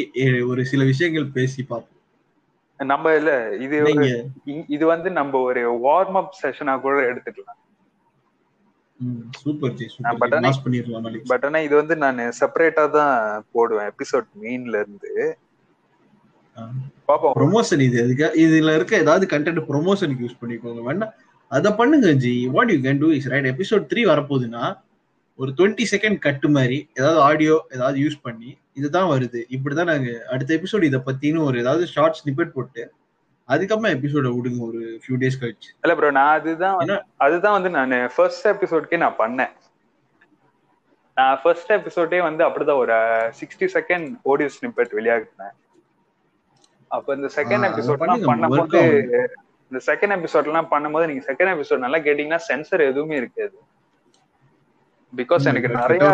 ஒரு சில விஷயங்கள் பேசி பார்ப்போம். நம்ம இல்ல இது இது வந்து நம்ம ஒரு வார்ம் அப் செஷனா கூட எடுத்துக்கலாம். சூப்பர் ஜி ஜி ஆனா- பட் ஆனா இது வந்து நான் செப்பரேட்டா தான் போடுவேன் எபிசோட் மெயின்ல இருந்து. பாப்போம். ப்ரொமோஷன் இது அதுக்கு இதுல இருக்க ஏதாவது கண்டென்ட் ப்ரொமோஷனுக்கு யூஸ் பண்ணிக்கோங்க. வேணா அதை பண்ணுங்க ji what you can do is right episode three வரப்போகுதுன்னா ஒரு டுவெண்ட்டி செகண்ட் கட்டு மாதிரி ஏதாவது ஆடியோ ஏதாவது யூஸ் பண்ணி இதுதான் வருது. இப்படிதான் நாங்க அடுத்த எபிசோட் இதை பத்தின்னு ஒரு ஏதாவது ஷார்ட் ஸ்னிப்பெட் போட்டு அதுக்கப்புறம் எபிசோட விடுங்க ஒரு ஃபியூ டேஸ் கழிச்சு. இல்ல ப்ரோ நான் அதுதான் அதுதான் வந்து நான் ஃபர்ஸ்ட் எபிசோட்க்கே நான் பண்ணேன். நான் ஃபர்ஸ்ட் எபிசோடே வந்து அப்படிதான் ஒரு சிக்ஸ்டி செகண்ட் ஆடியோ ஸ்னிப்பெட் வெளியாகினேன் அப்ப இந்த செகண்ட் எபிசோட்லாம் பண்ணும்போது இந்த செகண்ட் எபிசோட்லாம் பண்ணும்போது நீங்க செகண்ட் எபிசோட் நல்லா கேட்டீங்கன்னா சென்சர் எதுவுமே இருக்காது. பிகாஸ் எனக்கு நிறைய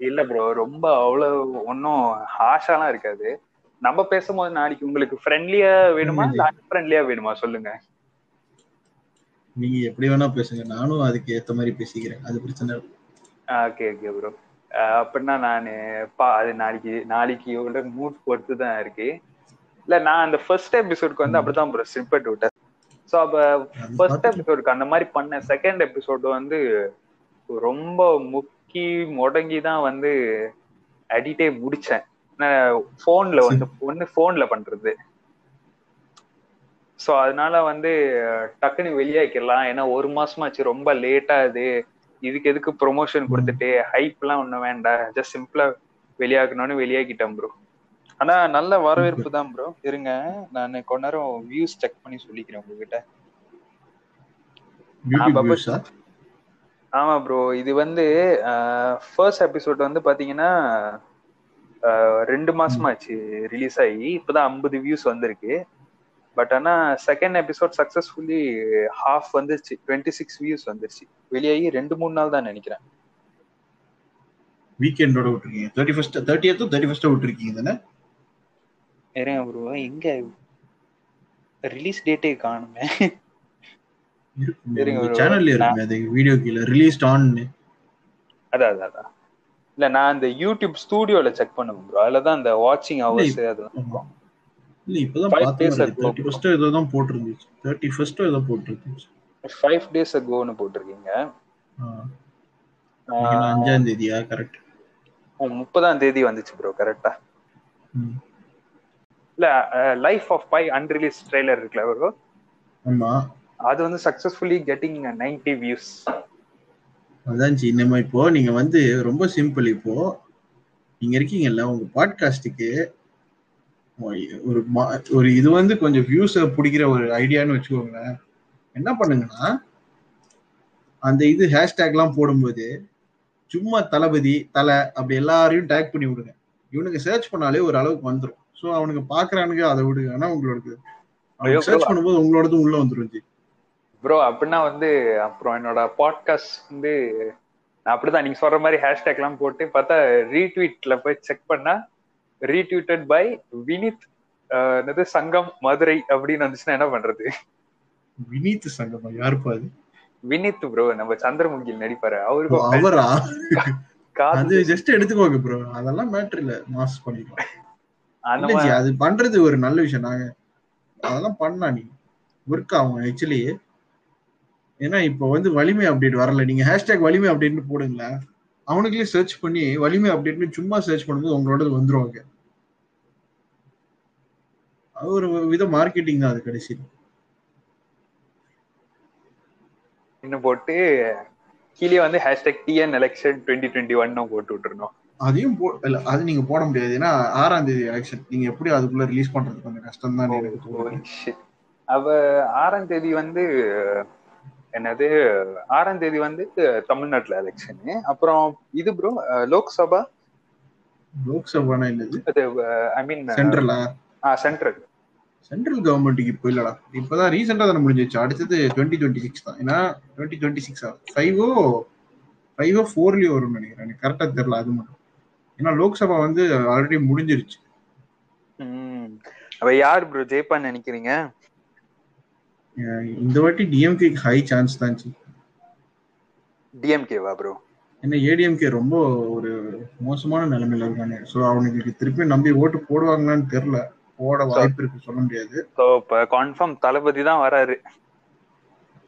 இல்ல ப்ரோ ரொம்ப அவ்வளவு ஒன்னும் ஹாஷாலாம் இருக்காது. நம்ம பேசும்போது நாளைக்கு உங்களுக்கு ஃப்ரெண்ட்லியா வேணுமா? இல்ல ஃப்ரெண்ட்லியா வேணுமா? சொல்லுங்க. நீங்க எப்படி வேணா பேசுங்க. நானும் அதுக்கு ஏத்த மாதிரி பேசிக்கிறேன். அது பிரச்சனை. ஓகே ஓகே ப்ரோ அப்படின்னா நான் பா அது நாளைக்கு நாளைக்கு உள்ள மூட் பொறுத்து தான் இருக்கு. இல்ல நான் அந்த ஃபர்ஸ்ட் எபிசோடுக்கு வந்து அப்படிதான் ப்ரோ ஸ்னிப்பெட் விட்டேன் ஸோ அப்ப ஃபர்ஸ்ட் எபிசோடுக்கு அந்த மாதிரி பண்ண செகண்ட் எபிசோடு வந்து ரொம்ப முக்கி முடங்கி தான் வந்து எடிட்டே முடிச்சேன். ஃபோன்ல வந்து ஒன்னு ஃபோன்ல பண்றது. ஸோ அதனால வந்து டக்குன்னு வெளியாக்கிடலாம். ஏன்னா ஒரு மாசமாச்சு ரொம்ப லேட்டா இது. இதுக்கு எதுக்கு ப்ரொமோஷன் கொடுத்துட்டு? ஹைப் எல்லாம் ஒண்ணும் வேண்டாம். ஜஸ்ட் சிம்பிளா வெளியாக்கணும்னு வெளியாக்கிட்டேன் ப்ரோ ஆனா நல்ல வரவேற்பு தான் ப்ரோ இருங்க. நான் கொஞ்ச நேரம் வியூஸ் செக் பண்ணி சொல்லிக்கிறேன் உங்ககிட்ட. ஆமா ப்ரோ இது வந்து ஃபர்ஸ்ட் எபிசோட் வந்து பாத்தீங்கன்னா ரெண்டு மாசமாச்சு ரிலீஸ் ஆகி. இப்பதான் ஐம்பது வியூஸ் வந்திருக்கு. பட் ஆனா செகண்ட் எபிசோட் சக்சஸ்ஃபுல்லி ஹாஃப் வந்துருச்சு. டுவெண்ட்டி சிக்ஸ் வியூஸ் வந்துருச்சு. வெளியாகி ரெண்டு மூணு நாள் தான் நினைக்கிறேன். வீக்கெண்டோட விட்டுருக்கீங்க. தேர்ட்டி ஃபர்ஸ்ட் தேர்ட்டியத்தோ தேர்ட்டி ஃபர்ஸ்ட் விட்டுருக்கீங்க தானே? இருங்க ப்ரோ எங்க ரிலீஸ் டேட்டே bro. சேனல்ல இருக்குமே. அது வீடியோ கீழே ரிலீஸ்ட் ஆன் அதான் அதான். இல்ல நான் அந்த யூடியூப் ஸ்டூடியோல செக் பண்ணுவேன் ப்ரோ அதுல தான் அந்த வாட்சிங் ஹவர்ஸ் அதெல்லாம் இல்ல இப்பதான் பார்த்தேன் days ago. தேர்ட்டி ஃபர்ஸ்ட் ஏதோ தான் போட்டிருந்துச்சு. தேர்ட்டி ஃபர்ஸ்ட் ஏதோ போட்டிருந்துச்சு. ஃபைவ் டேஸ் அகோன்னு போட்டிருக்கீங்க. அஞ்சாம் தேதியா? கரெக்ட் முப்பதாம் தேதி வந்துச்சு ப்ரோ கரெக்டா இல்ல life of pi unreleased trailer இருக்குல்ல ப்ரோ ஆமா. அது வந்து சக்சஸ்ஃபுல்லி கெட்டிங் நைன்டி வியூஸ் அதான் ஜி நம்ம இப்போ நீங்க வந்து ரொம்ப சிம்பிள் இப்போ நீங்க இருக்கீங்கல்ல உங்க பாட்காஸ்டுக்கு ஒரு ஒரு இது வந்து கொஞ்சம் வியூஸ் பிடிக்கிற ஒரு ஐடியான்னு வச்சுக்கோங்களேன். என்ன பண்ணுங்கன்னா அந்த இது ஹேஷ்டேக்லாம் போடும்போது சும்மா தளபதி தலை அப்படி எல்லாரையும் டேக் பண்ணி விடுங்க. இவனுக்கு சர்ச் பண்ணாலே ஒரு அளவுக்கு வந்துடும் ஸோ அவனுக்கு பாக்குறானுங்க அதை விடுங்க. ஆனா உங்களுக்கு சர்ச். பண்ணும்போது உங்களோடதும் உள்ள வந்துரும் ஜி. ப்ரோ அப்படின்னா வந்து அப்புறம் என்னோட பாட்காஸ்ட் வந்து அப்படிதான் நீங்க சொல்ற மாதிரி ஹேஷ்டேக் எல்லாம் போட்டு பார்த்தா ரீட்வீட்ல போய் செக் பண்ணா ரீட்வீட்டட் பை வினித் என்னது சங்கம் மதுரை அப்படின்னு வந்துச்சுன்னா என்ன பண்றது? வினீத் சங்கமா யாருப்பா அது? வினித் ப்ரோ நம்ம சந்திரமுகியில் நடிப்பாரு. அவருக்கும் அவரா? காது அது ஜஸ்ட் எடுத்துக்கோங்க ப்ரோ அதெல்லாம் மேட்டர் இல்ல. மாஸ் பண்ணிக்கலாம். அது பண்றது ஒரு நல்ல விஷயம். நாங்க அதெல்லாம் பண்ணலாம் நீ. ஒர்க் ஆகும் ஆக்சுவலி ஏன்னா இப்போ வந்து வலிமை அப்டேட் வரல. நீங்க ஹேஷ்டேக் வலிமை அப்டேட்னு போடுங்களேன் அவனுங்களே சர்ச் பண்ணி வலிமை அப்டேட்னு சும்மா சர்ச் பண்ணும்போது உங்களோட வந்துருவாங்க அது ஒரு வித மார்க்கெட்டிங் தான் அது கடைசி இன்னும் போட்டு கீழே வந்து hashtag TN election twenty twenty ஒன்னு போட்டு விட்டுருந்தோம் அதையும் போ இல்ல அது நீங்க போட முடியாது. ஏன்னா ஆறாம் தேதி எலெக்ஷன் நீங்க எப்படி அதுக்குள்ள ரிலீஸ் பண்றது கொஞ்சம் கஷ்டம் தான் எனக்கு. அவ ஆறாம் தேதி வந்து என்னது ஆறாம் தேதி வந்து தமிழ்நாட்டுல எலெக்ஷனு அப்புறம் இது ப்ரோ லோக்சபா? லோக்சபானா என்னது? அது ஐ மீன் சென்ட்ரலா சென்ட்ரல் சென்ட்ரல் கவர்மெண்ட்டுக்கு இப்போ இல்லடா இப்பதான் ரீசெண்டா தானே முடிஞ்சிச்சு. அடுத்தது டுவெண்ட்டி டுவெண்ட்டி சிக்ஸ் தான். ஏன்னா டுவெண்ட்டி டுவெண்ட்டி சிக்ஸ் ஃபைவோ ஃபைவோ ஃபோர்லயோ வரும்னு நினைக்கிறேன். எனக்கு கரெக்டா தெரியல அது மட்டும். ஏன்னா லோக்சபா வந்து ஆல்ரெடி முடிஞ்சிருச்சு. அவ யார் ப்ரோ ஜெயிப்பான்னு நினைக்கிறீங்க? இந்த வாட்டி டிஎம்கே ஹை சான்ஸ் தான். டிஎம்கேவா ப்ரோ ஏன்னா ஏடிஎம்கே ரொம்ப ஒரு மோசமான நிலைமையில இருக்காங்க. ஸோ அவனுக்கு திருப்பி நம்பி ஓட்டு போடுவாங்களான்னு தெரியல. போட வாய்ப்பு இருக்கு சொல்ல முடியாது. ஸோ இப்போ கன்ஃபார்ம் தளபதி தான் வராரு.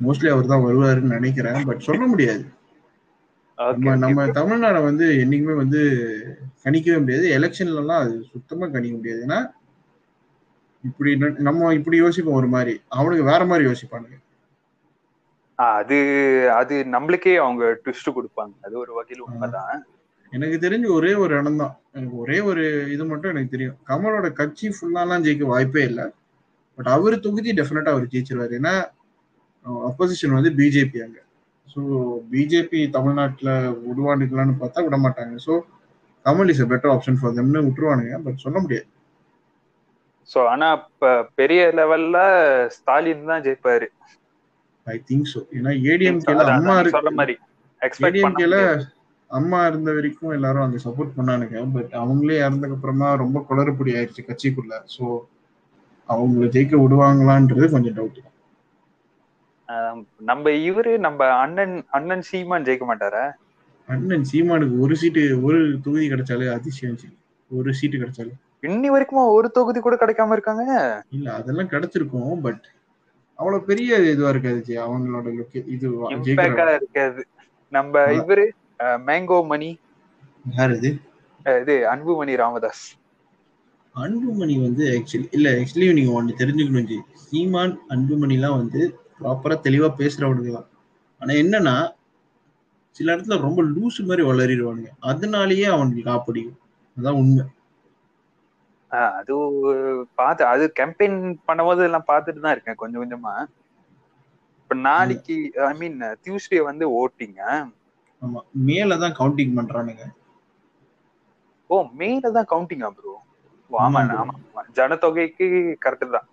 மோஸ்ட்லி அவர் தான் வருவாருன்னு நினைக்கிறேன். பட் சொல்ல முடியாது. நம்ம நம்ம தமிழ்நாடு வந்து என்னைக்குமே வந்து கணிக்கவே முடியாது. எலெக்ஷன்ல எல்லாம் அது சுத்தமா கணிக்க முடியாது. ஏன்னா இப்படி நம்ம இப்படி யோசிப்போம் ஒரு மாதிரி. அவனுக்கு வேற மாதிரி யோசிப்பானுங்க. அது அது நம்மளுக்கே அவங்க ட்விஸ்ட் கொடுப்பாங்க. அது ஒரு வகையில் உண்மைதான். எனக்கு தெரிஞ்சு ஒரே ஒரு இடம் தான். எனக்கு ஒரே ஒரு இது மட்டும் எனக்கு தெரியும். கமலோட கட்சி ஃபுல்லாலாம் ஜெயிக்க வாய்ப்பே இல்லை. பட் அவர் தொகுதி டெஃபினட்டா அவர் ஜெயிச்சிருவாரு. ஏன்னா அப்போசிஷன் வந்து பிஜேபி அங்க. ஸோ பிஜேபி தமிழ்நாட்டில் விடுவானுக்கலான்னு பார்த்தா விட மாட்டாங்க so Kamal is a better option for தெம்னு விட்டுருவானுங்க. பட் சொல்ல முடியாது. ஸோ ஆனா பெரிய லெவல்ல ஸ்டாலின் தான் ஜெயிப்பாரு. ஐ திங்க் ஸோ ஏன்னா ஏடிஎம்கேல அம்மா சொல்ற மாதிரி ஏடிஎம்கேல. அம்மா இருந்த வரைக்கும் எல்லாரும் அங்க சப்போர்ட் பண்ணானுங்க. பட் அவங்களே இறந்ததுக்கு அப்புறமா ரொம்ப குளறுபடி ஆயிடுச்சு கட்சிக்குள்ள. ஸோ அவங்கள ஜெயிக்க விடுவாங்களான்றது கொஞ்சம் டவுட் நம்ம இவரு நம்ம அண்ணன் அண்ணன் சீமான் ஜெயிக்க மாட்டாரா? அண்ணன் சீமானுக்கு ஒரு சீட்டு ஒரு தொகுதி கிடைச்சாலே அதிசயம் சி. ஒரு சீட்டு கிடைச்சாலே. இன்னி வரைக்கும் ஒரு தொகுதி கூட கிடைக்காம இருக்காங்க? இல்ல அதெல்லாம் கிடைச்சிருக்கும் பட் அவ்வளவு பெரிய இதுவா இருக்காது அவங்களோட இது இருக்காது. நம்ம இவரு மேங்கோ மணி. யார் இது? இது அன்புமணி ராமதாஸ். அன்புமணி வந்து ஆக்சுவலி இல்ல ஆக்சுவலி நீங்க ஒண்ணு தெரிஞ்சுக்கணும் ஜி. சீமான் அன்புமணிலாம் வந்து ப்ராப்பரா தெளிவா பேசுறவனுங்க தான். ஆனா என்னன்னா சில இடத்துல ரொம்ப லூசு மாதிரி வளரிடுவானுங்க. அதனாலயே அவனுக்கு காப்பிடிக்கும் அதான் உண்மை. அது பார்த்து அது கேம்பெயின் பண்ணும்போது எல்லாம் பார்த்துட்டு தான் இருக்கேன் கொஞ்சம் கொஞ்சமா. இப்ப நாளைக்கு ஐ மீன் டியூஸ்டே வந்து ஓட்டிங்க ஆமா மேல தான் கவுண்டிங் பண்றானுங்க. ஓ மேல தான் கவுண்டிங்கா ப்ரோ ஆமா ஆமா. ஜனத்தொகைக்கு கரெக்ட் தான்.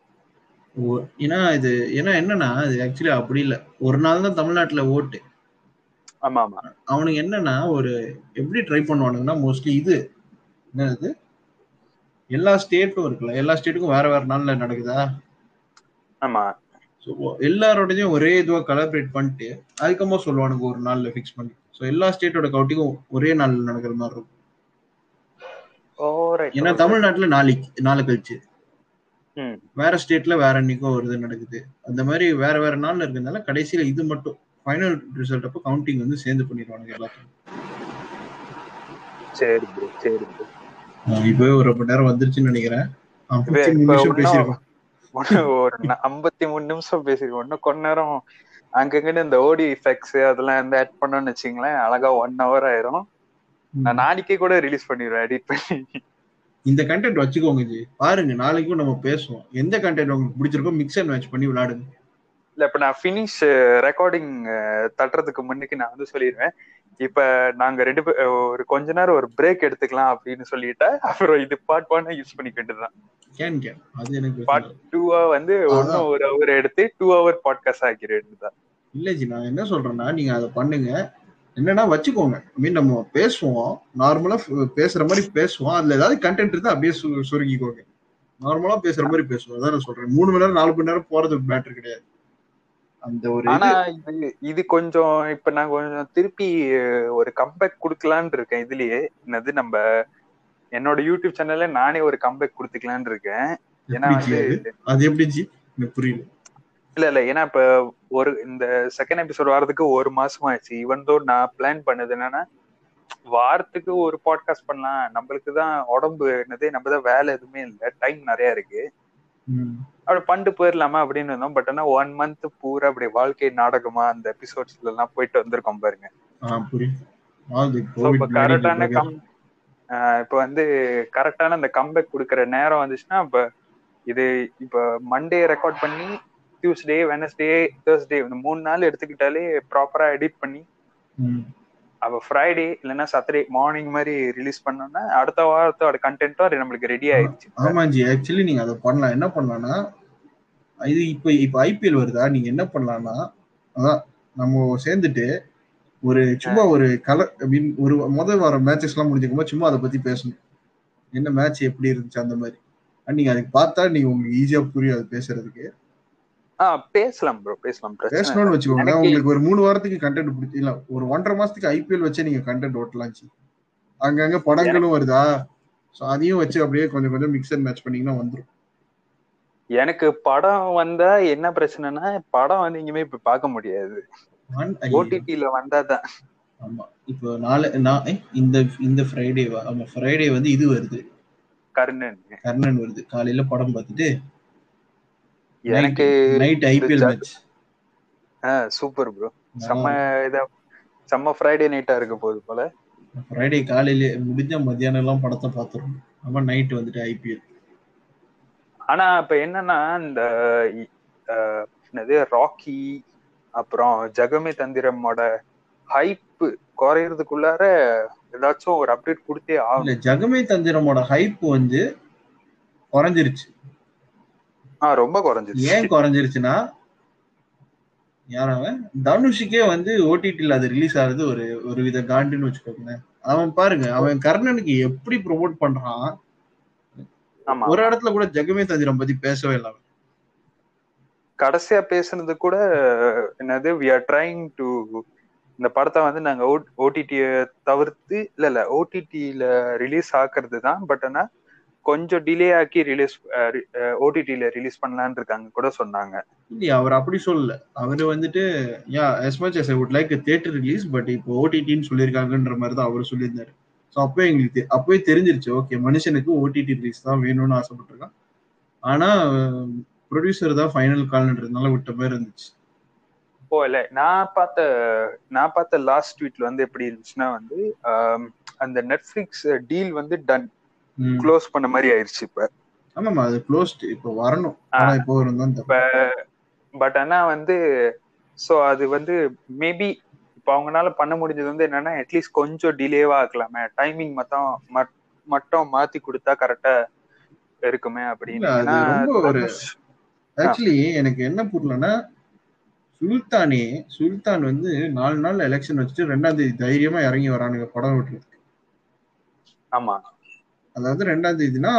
ஏன்னா இது ஏன்னா என்னன்னா இது ஆக்சுவலி அப்படி இல்ல. ஒரு நாள் தான் தமிழ்நாட்டுல ஓட்டு ஆமா ஆமா. அவனுக்கு என்னன்னா ஒரு எப்படி ட்ரை பண்ணுவானுங்கன்னா மோஸ்ட்லி இது. என்னது? எல்லா ஸ்டேட்டும் இருக்குல்ல. எல்லா ஸ்டேட்டுக்கும் வேற வேற நாள்ல நடக்குதா? ஆமா. ஸோ எல்லாரோடதையும் ஒரே இதுவா கலாபரேட் பண்ணிட்டு அதுக்கப்புறமா சொல்லுவானுங்க ஒரு நாள்ல ஃபிக்ஸ் பண்ணி. ஸோ எல்லா ஸ்டேட்டோட கவுட்டிங்கும் ஒரே நாள்ல நடக்கிற மாதிரி இருக்கும். ஏன்னா தமிழ்நாட்டுல நாளைக்கு நாளை கழிச்சு வேற ஸ்டேட்ல வேற அன்னைக்கும் ஒரு இது நடக்குது. அந்த மாதிரி வேற வேற நாள்ல இருக்கிறதுனால கடைசியில இது மட்டும் ஃபைனல் ரிசல்ட் அப்போ கவுண்டிங் வந்து சேர்ந்து பண்ணிடுவானுங்க எல்லாத்தையும் சரி சரி இப்பவே ஒரு ரொம்ப நேரம் வந்துருச்சுன்னு நினைக்கிறேன். மூணு ஒரு ஐம்பத்தி மூணு நிமிஷம் பேசிருக்கோம் இன்னும் கொஞ்ச நேரம் அங்கங்கிட்ட இந்த ஓடி எஃபெக்ட்ஸ் அதெல்லாம் வந்து ஆட் பண்ணோம்னு வச்சுங்களேன் அழகா ஒன் ஹவர் ஆயிரும். நான் நாளைக்கே கூட ரிலீஸ் பண்ணிடுவேன் எடிட் பண்ணி. இந்த கண்டென்ட் வச்சுக்கோங்க ஜி. பாருங்க நாளைக்கும் நம்ம பேசுவோம். எந்த கண்டென்ட் உங்களுக்கு பிடிச்சிருக்கோ மிக்ஸ் அண்ட் மேட்ச் பண்ணி விளையாடுங்க. இல்ல இப்ப நான் ஃபினிஷ் ரெக்கார்டிங் தட்டுறதுக்கு முன்னுக்கு நான் வந்து சொல்லிடுவேன். இப்ப நாங்க ரெண்டு பேர் ஒரு கொஞ்ச நேரம் ஒரு பிரேக் எடுத்துக்கலாம் அப்படின்னு சொல்லிட்டா அப்புறம் இது பார்ட் ஒன் யூஸ் பண்ணிக்க வேண்டியதுதான் பார்ட் டூவா வந்து ஒன்னும் ஒரு ஹவர் எடுத்து டூ ஹவர் பாட்காஸ்ட் ஆக்கிட வேண்டியதுதான். இல்ல ஜி நான் என்ன சொல்றேன்னா நீங்க அதை பண்ணுங்க. என்னன்னா வச்சுக்கோங்க. ஐ மீன் நம்ம பேசுவோம். நார்மலா பேசுற மாதிரி பேசுவோம். அதுல ஏதாவது கண்டென்ட் இருந்தா அப்படியே சு- சுருக்கிக்கோங்க. நார்மலா பேசுற மாதிரி பேசுவோம். அதான் நான் சொல்றேன். மூணு மணி நேரம் நாலு மணி நேரம் போறது மேட்டர் கிடையாது. அந்த ஒரு ஆனா இது. இது கொஞ்சம் இப்ப நான் கொஞ்சம் திருப்பி ஒரு கம்பேக் குடுக்கலான்னு இருக்கேன் இதுலயே. என்னது நம்ம என்னோட யூடியூப் சேனல்ல நானே ஒரு கம்பேக் கொடுத்துக்கலான்னு இருக்கேன். ஏன்னா வந்து அது? எப்படி ஜி? புரியல. இல்ல இல்ல. ஏன்னா இப்ப ஒரு இந்த செகண்ட் எபிசோட் வரதுக்கு ஒரு மாசம் ஆயிடுச்சு ஈவன் தோ நான் பிளான் பண்ணது என்னன்னா வாரத்துக்கு ஒரு பாட்காஸ்ட் பண்ணலாம். நம்மளுக்கு தான் உடம்பு என்னது நம்ம தான் வேலை எதுவுமே இல்லை. டைம் நிறைய இருக்கு. அப்படி பண்ணிட்டு போயிடலாமா அப்படின்னு இருந்தோம். பட் ஆனா ஒன் மந்த் பூரா அப்படி வாழ்க்கை நாடகமா அந்த எபிசோட்ஸ்ல எல்லாம் போயிட்டு வந்திருக்கோம் பாருங்க. கரெக்டான கம் இப்போ வந்து கரெக்டான அந்த கம்பேக் கொடுக்குற நேரம் வந்துச்சுன்னா இப்போ இது இப்போ மண்டே ரெக்கார்ட் பண்ணி டியூஸ்டே வெனஸ்டே தேர்ஸ்டே இந்த மூணு நாள் எடுத்துக்கிட்டாலே ப்ராப்பரா எடிட் பண்ணி அப்போ ஃப்ரைடே இல்லைன்னா சாட்டர்டே மார்னிங் மாதிரி ரிலீஸ் பண்ணோம்னா அடுத்த வாரத்தோட கண்டென்ட்டும் நம்மளுக்கு ரெடி ஆயிடுச்சு. ஆமா ஜி ஆக்சுவலி நீங்க அதை பண்ணலாம். என்ன பண்ணலாம்னா இது இப்போ இப்போ ஐபிஎல் வருதா? நீங்க என்ன பண்ணலாம்னா அதான் நம்ம சேர்ந்துட்டு ஒரு சும்மா ஒரு கலர் ஐ மீன் ஒரு முதல் வாரம் மேட்சஸ் எல்லாம் முடிஞ்சுக்கும்போது சும்மா அதை பத்தி பேசணும். என்ன மேட்ச் எப்படி இருந்துச்சு அந்த மாதிரி? நீங்க அதுக்கு பார்த்தா நீங்க உங்களுக்கு ஈஸியா புரியும் அது பேசுறதுக்கு. பேசலாம் ப்ரோ பேசலாம் பேசணும்னு இல்லை. வச்சுக்கோங்க எனக்கு- உங்களுக்கு ஒரு மூணு வாரத்துக்கு கண்டென்ட் பிடிச்சி இல்ல ஒரு ஒன்றரை மாசத்துக்கு ஐபிஎல் வச்சே நீங்க கண்டென்ட் ஓட்டலாம் ஜி. அங்கங்க படங்களும் வருதா? சோ அதையும் வச்சு அப்படியே கொஞ்சம் கொஞ்சம் மிக்ஸ் அண்ட் மேட்ச் பண்ணீங்கன்னா வந்துரும். எனக்கு படம் வந்தா என்ன பிரச்சனைனா படம் வந்து இனிமே இப்ப பார்க்க முடியாது. ஓடிடில வந்தாதான் ஆமா. இப்போ நாளை நான் இந்த இந்த ஃப்ரைடேவா ஆமா ஃப்ரைடே வந்து இது வருது. கர்ணன். கர்ணன் வருது. காலையில படம் பார்த்துட்டு எனக்கு night IPL match. Super bro செம்ம இதா செம்ம ஃப்ரைடே நைட்டா இருக்க போகுது போல. ஃப்ரைடே காலையில முடிஞ்ச மத்தியானம் எல்லாம் படத்தை பார்த்துரும் ஆமா நைட் வந்துட்டு ஐபிஎல். ஆனா இப்ப என்னன்னா இந்த என்னது ராக்கி அப்புறம் ஜெகமே தந்திரமோட ஹைப் குறையறதுக்குள்ளார ஏதாச்சும் ஒரு அப்டேட் கொடுத்தே ஆகும் ஜெகமே தந்திரமோட ஹைப் வந்து குறைஞ்சிருச்சு. ஆ ரொம்ப குறைஞ்சிருச்சு. ஏன் குறைஞ்சிருச்சுன்னா யாரவன் தனுஷுக்கே வந்து ஓடிடில அது ரிலீஸ் ஆகுறது ஒரு ஒரு வித காண்டுன்னு வச்சுக்கோங்களேன். அவன் பாருங்க அவன் கர்ணனுக்கு எப்படி ப்ரோமோட் பண்றான் ஆமா. ஒரு இடத்துல கூட ஜெகமே தந்திரம் பத்தி பேசவே இல்லை. கடைசியா பேசுனது கூட என்னது வி ஆர் ட்ரைங் டு இந்த படத்தை வந்து நாங்க ஓடிடிய தவிர்த்து இல்ல இல்ல ஓடிடில ரிலீஸ் ஆக்குறது தான் பட் ஆனா கொஞ்சம் டிலே ஆக்கி ரிலீஸ் ஓடிடில ரிலீஸ் பண்ணலான்னு இருக்காங்க கூட சொன்னாங்க. இல்லையா அவர் அப்படி சொல்லல. அவரு வந்துட்டு yeah as much as I would like theatre release but இப்போ ஓடிடின்னு சொல்லியிருக்காங்கன்ற மாதிரி தான் அவர் சொல்லியிருந்தாரு. ஸோ அப்போ எங்களுக்கு அப்பவே தெரிஞ்சிருச்சு ஓகே மனுஷனுக்கு ஓடிடி ரிலீஸ் தான் வேணும்னு ஆசைப்பட்டிருக்கான். ஆனா ப்ரொடியூசர் தான் ஃபைனல் கால்ன்றதுனால விட்ட மாதிரி இருந்துச்சு. ஓ இல்ல நான் பார்த்த நான் பார்த்த லாஸ்ட் ட்வீட்ல வந்து எப்படி இருந்துச்சுன்னா வந்து அந்த நெட்ஃபிளிக்ஸ் டீல் வந்து டன். க்ளோஸ் பண்ண மாதிரி ஆயிருச்சு இப்ப. ஆமாமா அது க்ளோஸ்ட் இப்போ வரணும். ஆனா இப்போ பட் ஆனா வந்து சோ அது வந்து மேபி இப்போ அவங்கனால பண்ண முடிஞ்சது வந்து என்னன்னா அட்லீஸ்ட் கொஞ்சம் டிலேவா ஆக்கலாமே. டைமிங் மட்டும் மட்- மட்டும் மாத்தி கொடுத்தா கரெக்டா இருக்குமே அப்படின்னு. ஒரு- ஆக்சுவலி எனக்கு என்ன புரியலன்னா சுல்தானே சுல்தான் வந்து நாலு நாள் எலெக்ஷன் வச்சுட்டு ரெண்டாம் தேதி தைரியமா இறங்கி வரானுங்க படம் விட்டுறதுக்கு ஆமா. அதாவது ரெண்டாம் தேதினா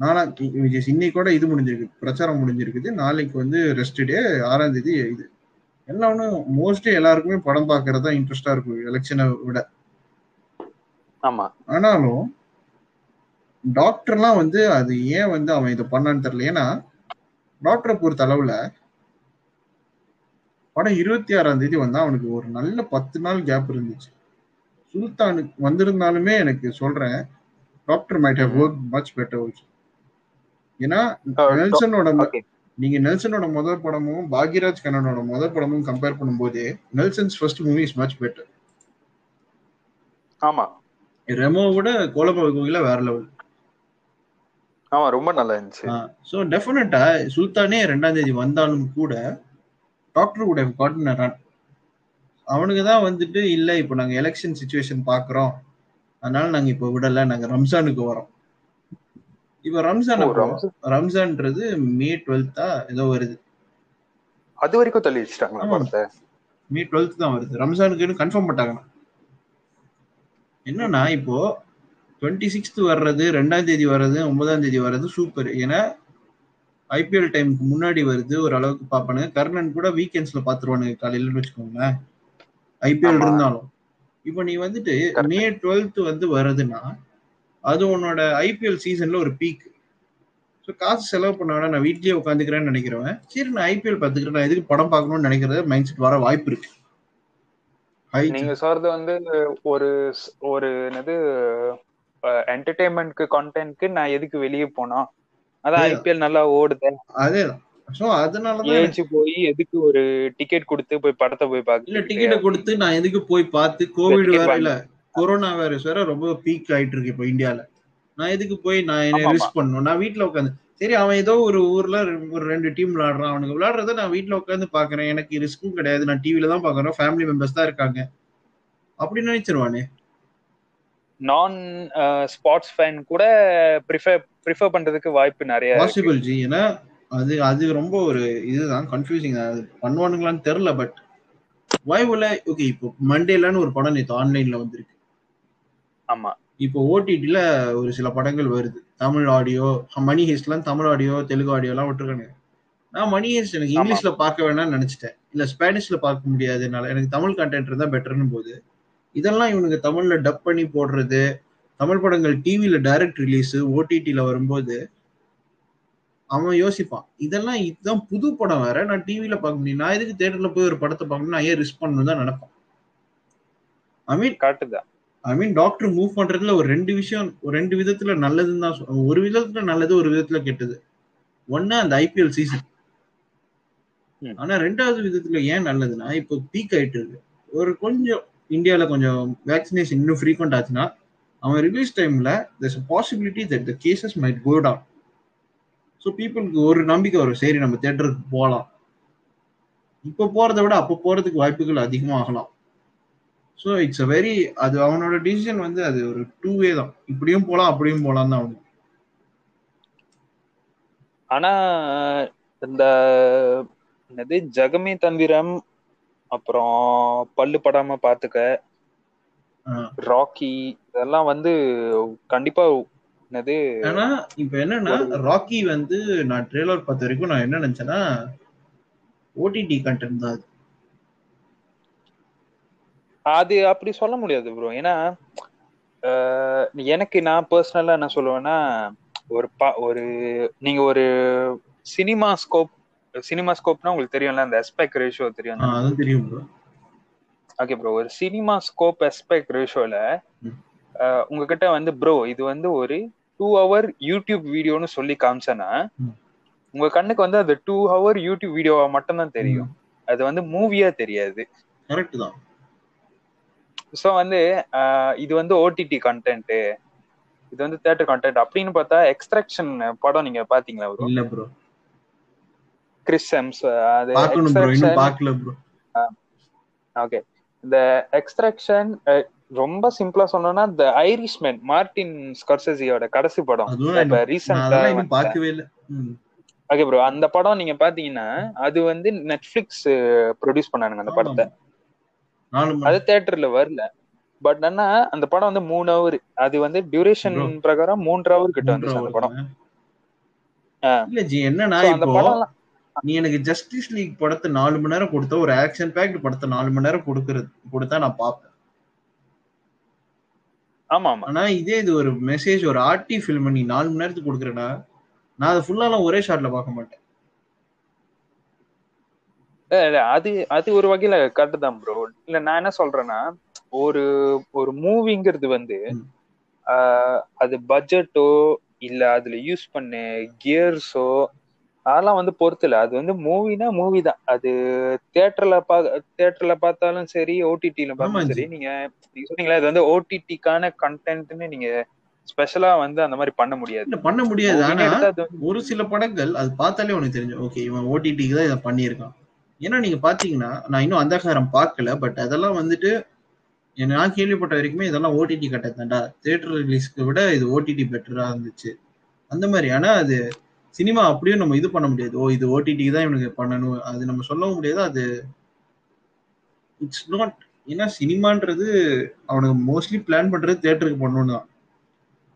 நாலாம் இன்னைக்கு கூட இது முடிஞ்சிருக்கு. பிரச்சாரம் முடிஞ்சிருக்குது. நாளைக்கு வந்து ரெஸ்ட் டே ஆறாம் தேதி இது. எல்லாரும் மோஸ்ட்லி எல்லாருக்குமே படம் பார்க்கறது தான் இன்ட்ரெஸ்டா இருக்கும் எலெக்ஷனை விட. ஆமா. ஆனாலும் டாக்டர்லாம் வந்து அது ஏன் வந்து அவன் இதை பண்ணான்னு தெரியல. ஏன்னா டாக்டரை பொறுத்த அளவுல படம் இருபத்தி ஆறாம் தேதி வந்தா அவனுக்கு ஒரு நல்ல பத்து நாள் கேப் இருந்துச்சு. சுல்தானுக்கு வந்திருந்தாலுமே எனக்கு சொல்றேன் Doctor might have work much better also ஏன்னா நெல்சனோட ம- ஓகே நீங்க நெல்சனோட முதல் படமும் பாக்யராஜ் கண்ணனோட முதல் படமும் கம்பேர் பண்ணும்போது Nelson's first movie is much better ஆமா. ரெமோ விட கோலப்ப கோயில வேற லெவல் ஆமா ரொம்ப நல்லா இருந்துச்சு. ஸோ டெஃபினட்டா சுல்தானே ரெண்டாம் தேதி வந்தாலும் கூட டாக்டர் கூட காட்டன் ரன் அவனுக்கு தான் வந்துட்டு இல்ல இப்போ நாங்க எலெக்ஷன் சுச்சுவேஷன் பாக்குறோம். அதனால நாங்க இப்போ விடல. நாங்க ரம்ஜானுக்கு வரோம். இப்போ ரம்ஜான். ரம்ஜான்ன்றது மே டுவெல்த்தா ஏதோ வருது. அது வரைக்கும் தள்ளி வச்சுட்டாங்களா மே டுவெல்த் தான் வருது. ரம்ஜானுக்கு கன்ஃபார்ம் பண்ணிட்டாங்க. என்னன்னா இப்போ டுவெண்ட்டி சிக்ஸ்த் வர்றது ரெண்டாம் தேதி வர்றது ஒன்பதாம் தேதி வர்றது சூப்பர் ஏன்னா ஐபிஎல் டைமுக்கு முன்னாடி வருது ஒரு அளவுக்கு பாப்பானுங்க கர்ணன் கூட வீக்கெண்ட்ஸ்ல பாத்துருவானுங்க காலையிலன்னு வச்சுக்கோங்களேன். ஐபிஎல். இருந்தாலும். இப்போ நீ வந்துட்டு. மே டுவெல்த் வந்து வருதுன்னா அது உன்னோட ஐபிஎல் சீசன்ல ஒரு பீக் ஸோ காசு செலவு பண்ண நான் வீட்லயே உட்காந்துக்கிறேன்னு நினைக்கிறவன் சரி நான் ஐபிஎல் பார்த்துக்கிறேன். நான் எதுக்கு படம் பார்க்கணும்னு நினைக்கிறது மைண்ட் செட் வர வாய்ப்பு இருக்கு. நீங்க சொல்றது வந்து ஒரு ஒரு என்னது என்டர்டைன்மெண்ட்க்கு கண்டென்ட்க்கு நான் எதுக்கு வெளியே போனோம் அதான். ஐபிஎல் நல்லா ஓடுது. அதேதான் அதனாலதான் போய் எதுக்கு ஒரு டிக்கெட் கொடுத்து போய் படத்தை போய் இல்ல பாக்க டிக்கெட்டை கொடுத்து நான் எதுக்கு போய் பார்த்து கோவிட் வேற. இல்ல. கொரோனா வைரஸ் வேற ரொம்ப பீக் ஆயிட்டு இருக்கு இப்போ இந்தியால நான் எதுக்கு போய் நான் என்ன ரிஸ்க் பண்ணணும்? நான் வீட்ல உட்காந்து சரி அவன் ஏதோ ஒரு ஊர்ல ஒரு ரெண்டு டீம் விளையாடுறான். அவனுக்கு விளையாடுறத நான் வீட்ல உட்காந்து பாக்குறேன் எனக்கு ரிஸ்க்கும் கிடையாது. நான் டிவில தான் பாக்குறேன் ஃபேமிலி மெம்பர்ஸ் தான் இருக்காங்க. அப்படி நினைச்சிருவானே? நான் ஸ்பாட்ஸ் ஃபேன் கூட ப்ரிஃபர் ப்ரிஃபர் பண்றதுக்கு வாய்ப்பு நிறைய. பாசிபிள் ஜி ஏன்னா அது அது ரொம்ப ஒரு இதுதான் கன்ஃபியூசிங் அது பண்ணுவானுங்களான்னு தெரியல பட் வாய்வுல ஓகே இப்போ மண்டேலன்னு ஒரு படம் நேற்று ஆன்லைன்ல வந்திருக்கு. ஆமா. இப்போ ஓடிடில ஒரு சில படங்கள் வருது. தமிழ் ஆடியோ மணி ஹேஸ்ட்லாம் தமிழ் ஆடியோ தெலுங்கு ஆடியோலாம் விட்டுருக்காங்க நான் மணி ஹேஸ்ட் எனக்கு. இங்கிலீஷ்ல பார்க்க வேணாம்னு நினைச்சிட்டேன். இல்ல ஸ்பானிஷ்ல பார்க்க முடியாது. என்னால எனக்கு தமிழ் கண்டென்ட் இருந்தா பெட்டர்னு போது. இதெல்லாம் இவனுங்க தமிழ்ல டப் பண்ணி போடுறது. தமிழ் படங்கள் டிவில டைரக்ட் ரிலீஸ் ஓடிடில வரும்போது அவன் யோசிப்பான். இதெல்லாம் இதுதான் புது படம் வேற. நான் டிவில பார்க்க முடியும். நான் எதுக்கு தேட்டர்ல போய் ஒரு படத்தை பார்க்கணும் நான் ஏன் ரிஸ்க் பண்ணணும் தான் நினைப்பான் ஐ மீன் காட்டுதான் ஐ மீன் டாக்டர் மூவ் பண்றதுல ஒரு ரெண்டு விஷயம் ஒரு ரெண்டு விதத்துல நல்லதுன்னு தான் ஒரு விதத்துல நல்லது ஒரு விதத்துல கெட்டது. ஒண்ணு அந்த ஐபிஎல் சீசன். ஆனா ரெண்டாவது விதத்துல ஏன் நல்லதுன்னா இப்போ பீக் ஆயிட்டு இருக்கு. ஒரு கொஞ்சம் இந்தியால கொஞ்சம் வேக்சினேஷன் இன்னும் ஃப்ரீக்வெண்ட் ஆச்சுன்னா அவன் ரிலீஸ் டைம்ல a possibility that the cases might go down. So பீப்புளுக்கு ஒரு நம்பிக்கை வரும். சரி நம்ம தேட்டருக்கு போகலாம் இப்போ போறதை விட அப்போ போறதுக்கு வாய்ப்புகள் அதிகமாகலாம். ஸோ இட்ஸ் அ வெரி அது அவனோட டிசிஷன் வந்து அது ஒரு டூ வே தான். இப்படியும் போலாம் அப்படியும் போலாம் தான் அவனுக்கு. ஆனா இந்த என்னது ஜெகமே தந்திரம் அப்புறம் பல்லு படாம பாத்துக்க ஆ. ராக்கி இதெல்லாம் வந்து கண்டிப்பா என்னது ஆனா இப்ப என்னன்னா ராக்கி வந்து நான் ட்ரெய்லர் பார்த்த வரைக்கும் நான் என்ன நினைச்சேன்னா ஓடிடி கண்டென்ட் தான் அது அது அப்படி சொல்ல முடியாது ப்ரோ ஏன்னா எனக்கு நான் பர்சனலா என்ன சொல்லுவேன்னா ஒரு பா ஒரு நீங்க ஒரு சினிமா ஸ்கோப் சினிமா ஸ்கோப்னா உங்களுக்கு தெரியும்ல அந்த எஸ்பெக்ட் ரேஷியோ தெரியும் தெரியும். ஓகே ப்ரோ ஒரு சினிமா ஸ்கோப் எஸ்பெக்ட் ரேஷியோல. உங்ககிட்ட வந்து ப்ரோ இது வந்து ஒரு டூ ஹவர் யூடியூப் வீடியோன்னு சொல்லி காமிச்சேன்னா ம். உங்க கண்ணுக்கு வந்து அது டூ ஹவர் யூடியூப் வீடியோவா மட்டும்தான் தெரியும். அது வந்து மூவியா தெரியாது. கரெக்ட் தான். ஸோ வந்து இது வந்து ஓடிடி கண்டென்ட் இது வந்து தியேட்டர் கான்டென்ட் அப்படின்னு பார்த்தா எக்ஸ்ட்ராக்ஷன் படம் நீங்க பாத்தீங்களா ப்ரோ இல்ல ப்ரோ கிறிஸ் எம்ஸ் அது எக்ஸ்ட்ராக்ஷன் ஓகே இந்த எக்ஸ்ட்ராக்ஷன் ரொம்ப சிம்பிளா சொன்னோம்னா இந்த ஐரிஷ்மேன் மார்டின் ஸ்கார்செசியோட கடைசி படம். இப்ப ரீசெண்டா பார்க்கவே இல்ல. ஓகே ப்ரோ அந்த படம் நீங்க பாத்தீங்கன்னா அது வந்து நெட்ஃபிளிக்ஸ் ப்ரொடியூஸ் பண்ணானுங்க அந்த படத்தை. அது தியேட்டர்ல வரல. பட் ஆனா அந்த படம் வந்து மூணு ஹவர் அது வந்து டியூரேஷன் பிரகாரம் மூன்று ஹவர் கிட்ட வந்துச்சு அந்த படம். இல்ல ஜி என்னன்னா அந்த இப்போ படம் நீ எனக்கு ஜஸ்டிஸ் லீக் படத்தை நாலு மணி நேரம் கொடுத்தா ஒரு ஆக்ஷன் பேக்ட் படத்தை நாலு மணி நேரம் கொடுக்கறது கொடுத்தா நான் பார்ப்பேன். ஆமா ஆமா ஆனா இதே இது ஒரு மெசேஜ் ஒரு ஆர்டி ஃபில்ம் நீ நாலு மணி நேரத்துக்கு கொடுக்குறேன்னா நான் அதை ஃபுல்லாலாம் ஒரே ஷாட்ல பார்க்க மாட்டேன். அது அது ஒரு வகையில கரெக்ட் தான் ப்ரோ இல்ல நான் என்ன சொல்றேன்னா ஒரு ஒரு மூவிங்கிறது வந்து அது பட்ஜெட்டோ இல்ல அதுல யூஸ் பண்ண கியர்ஸோ அதெல்லாம் வந்து பொறுத்துல அது வந்து மூவினா மூவி தான். அது தியேட்டர்ல பா தியேட்டர்ல பார்த்தாலும் சரி ஓடிடில பார்த்தாலும் சரி நீங்க நீங்க சொன்னீங்களா இது வந்து ஓடிடிக்கான கண்டென்ட்னு நீங்க ஸ்பெஷலா வந்து அந்த மாதிரி பண்ண முடியாது. பண்ண முடியாது. ஆனா ஒரு சில படங்கள் அது பார்த்தாலே உனக்கு தெரிஞ்சு ஓகே இவன் ஓடிடிக்கு தான் இதை பண்ணியிருக்கான். ஏன்னா நீங்க பாத்தீங்கன்னா நான் இன்னும் அந்தகாரம் பார்க்கல பட் அதெல்லாம் வந்துட்டு என்ன- நான் கேள்விப்பட்ட வரைக்குமே இதெல்லாம் ஓடிடி கட்டத்தாண்டா தியேட்டர் ரிலீஸ்க்கு விட இது ஓடிடி பெட்டரா இருந்துச்சு. அந்த மாதிரி. ஆனா அது சினிமா அப்படியும் நம்ம இது பண்ண முடியாது. ஓ இது ஓடிடிக்கு தான் இவனுக்கு பண்ணணும். அது நம்ம சொல்லவும் முடியாது. அது இட்ஸ் நாட் ஏன்னா சினிமான்றது அவனுக்கு மோஸ்ட்லி பிளான் பண்றது தியேட்டருக்கு பண்ணணும் தான்.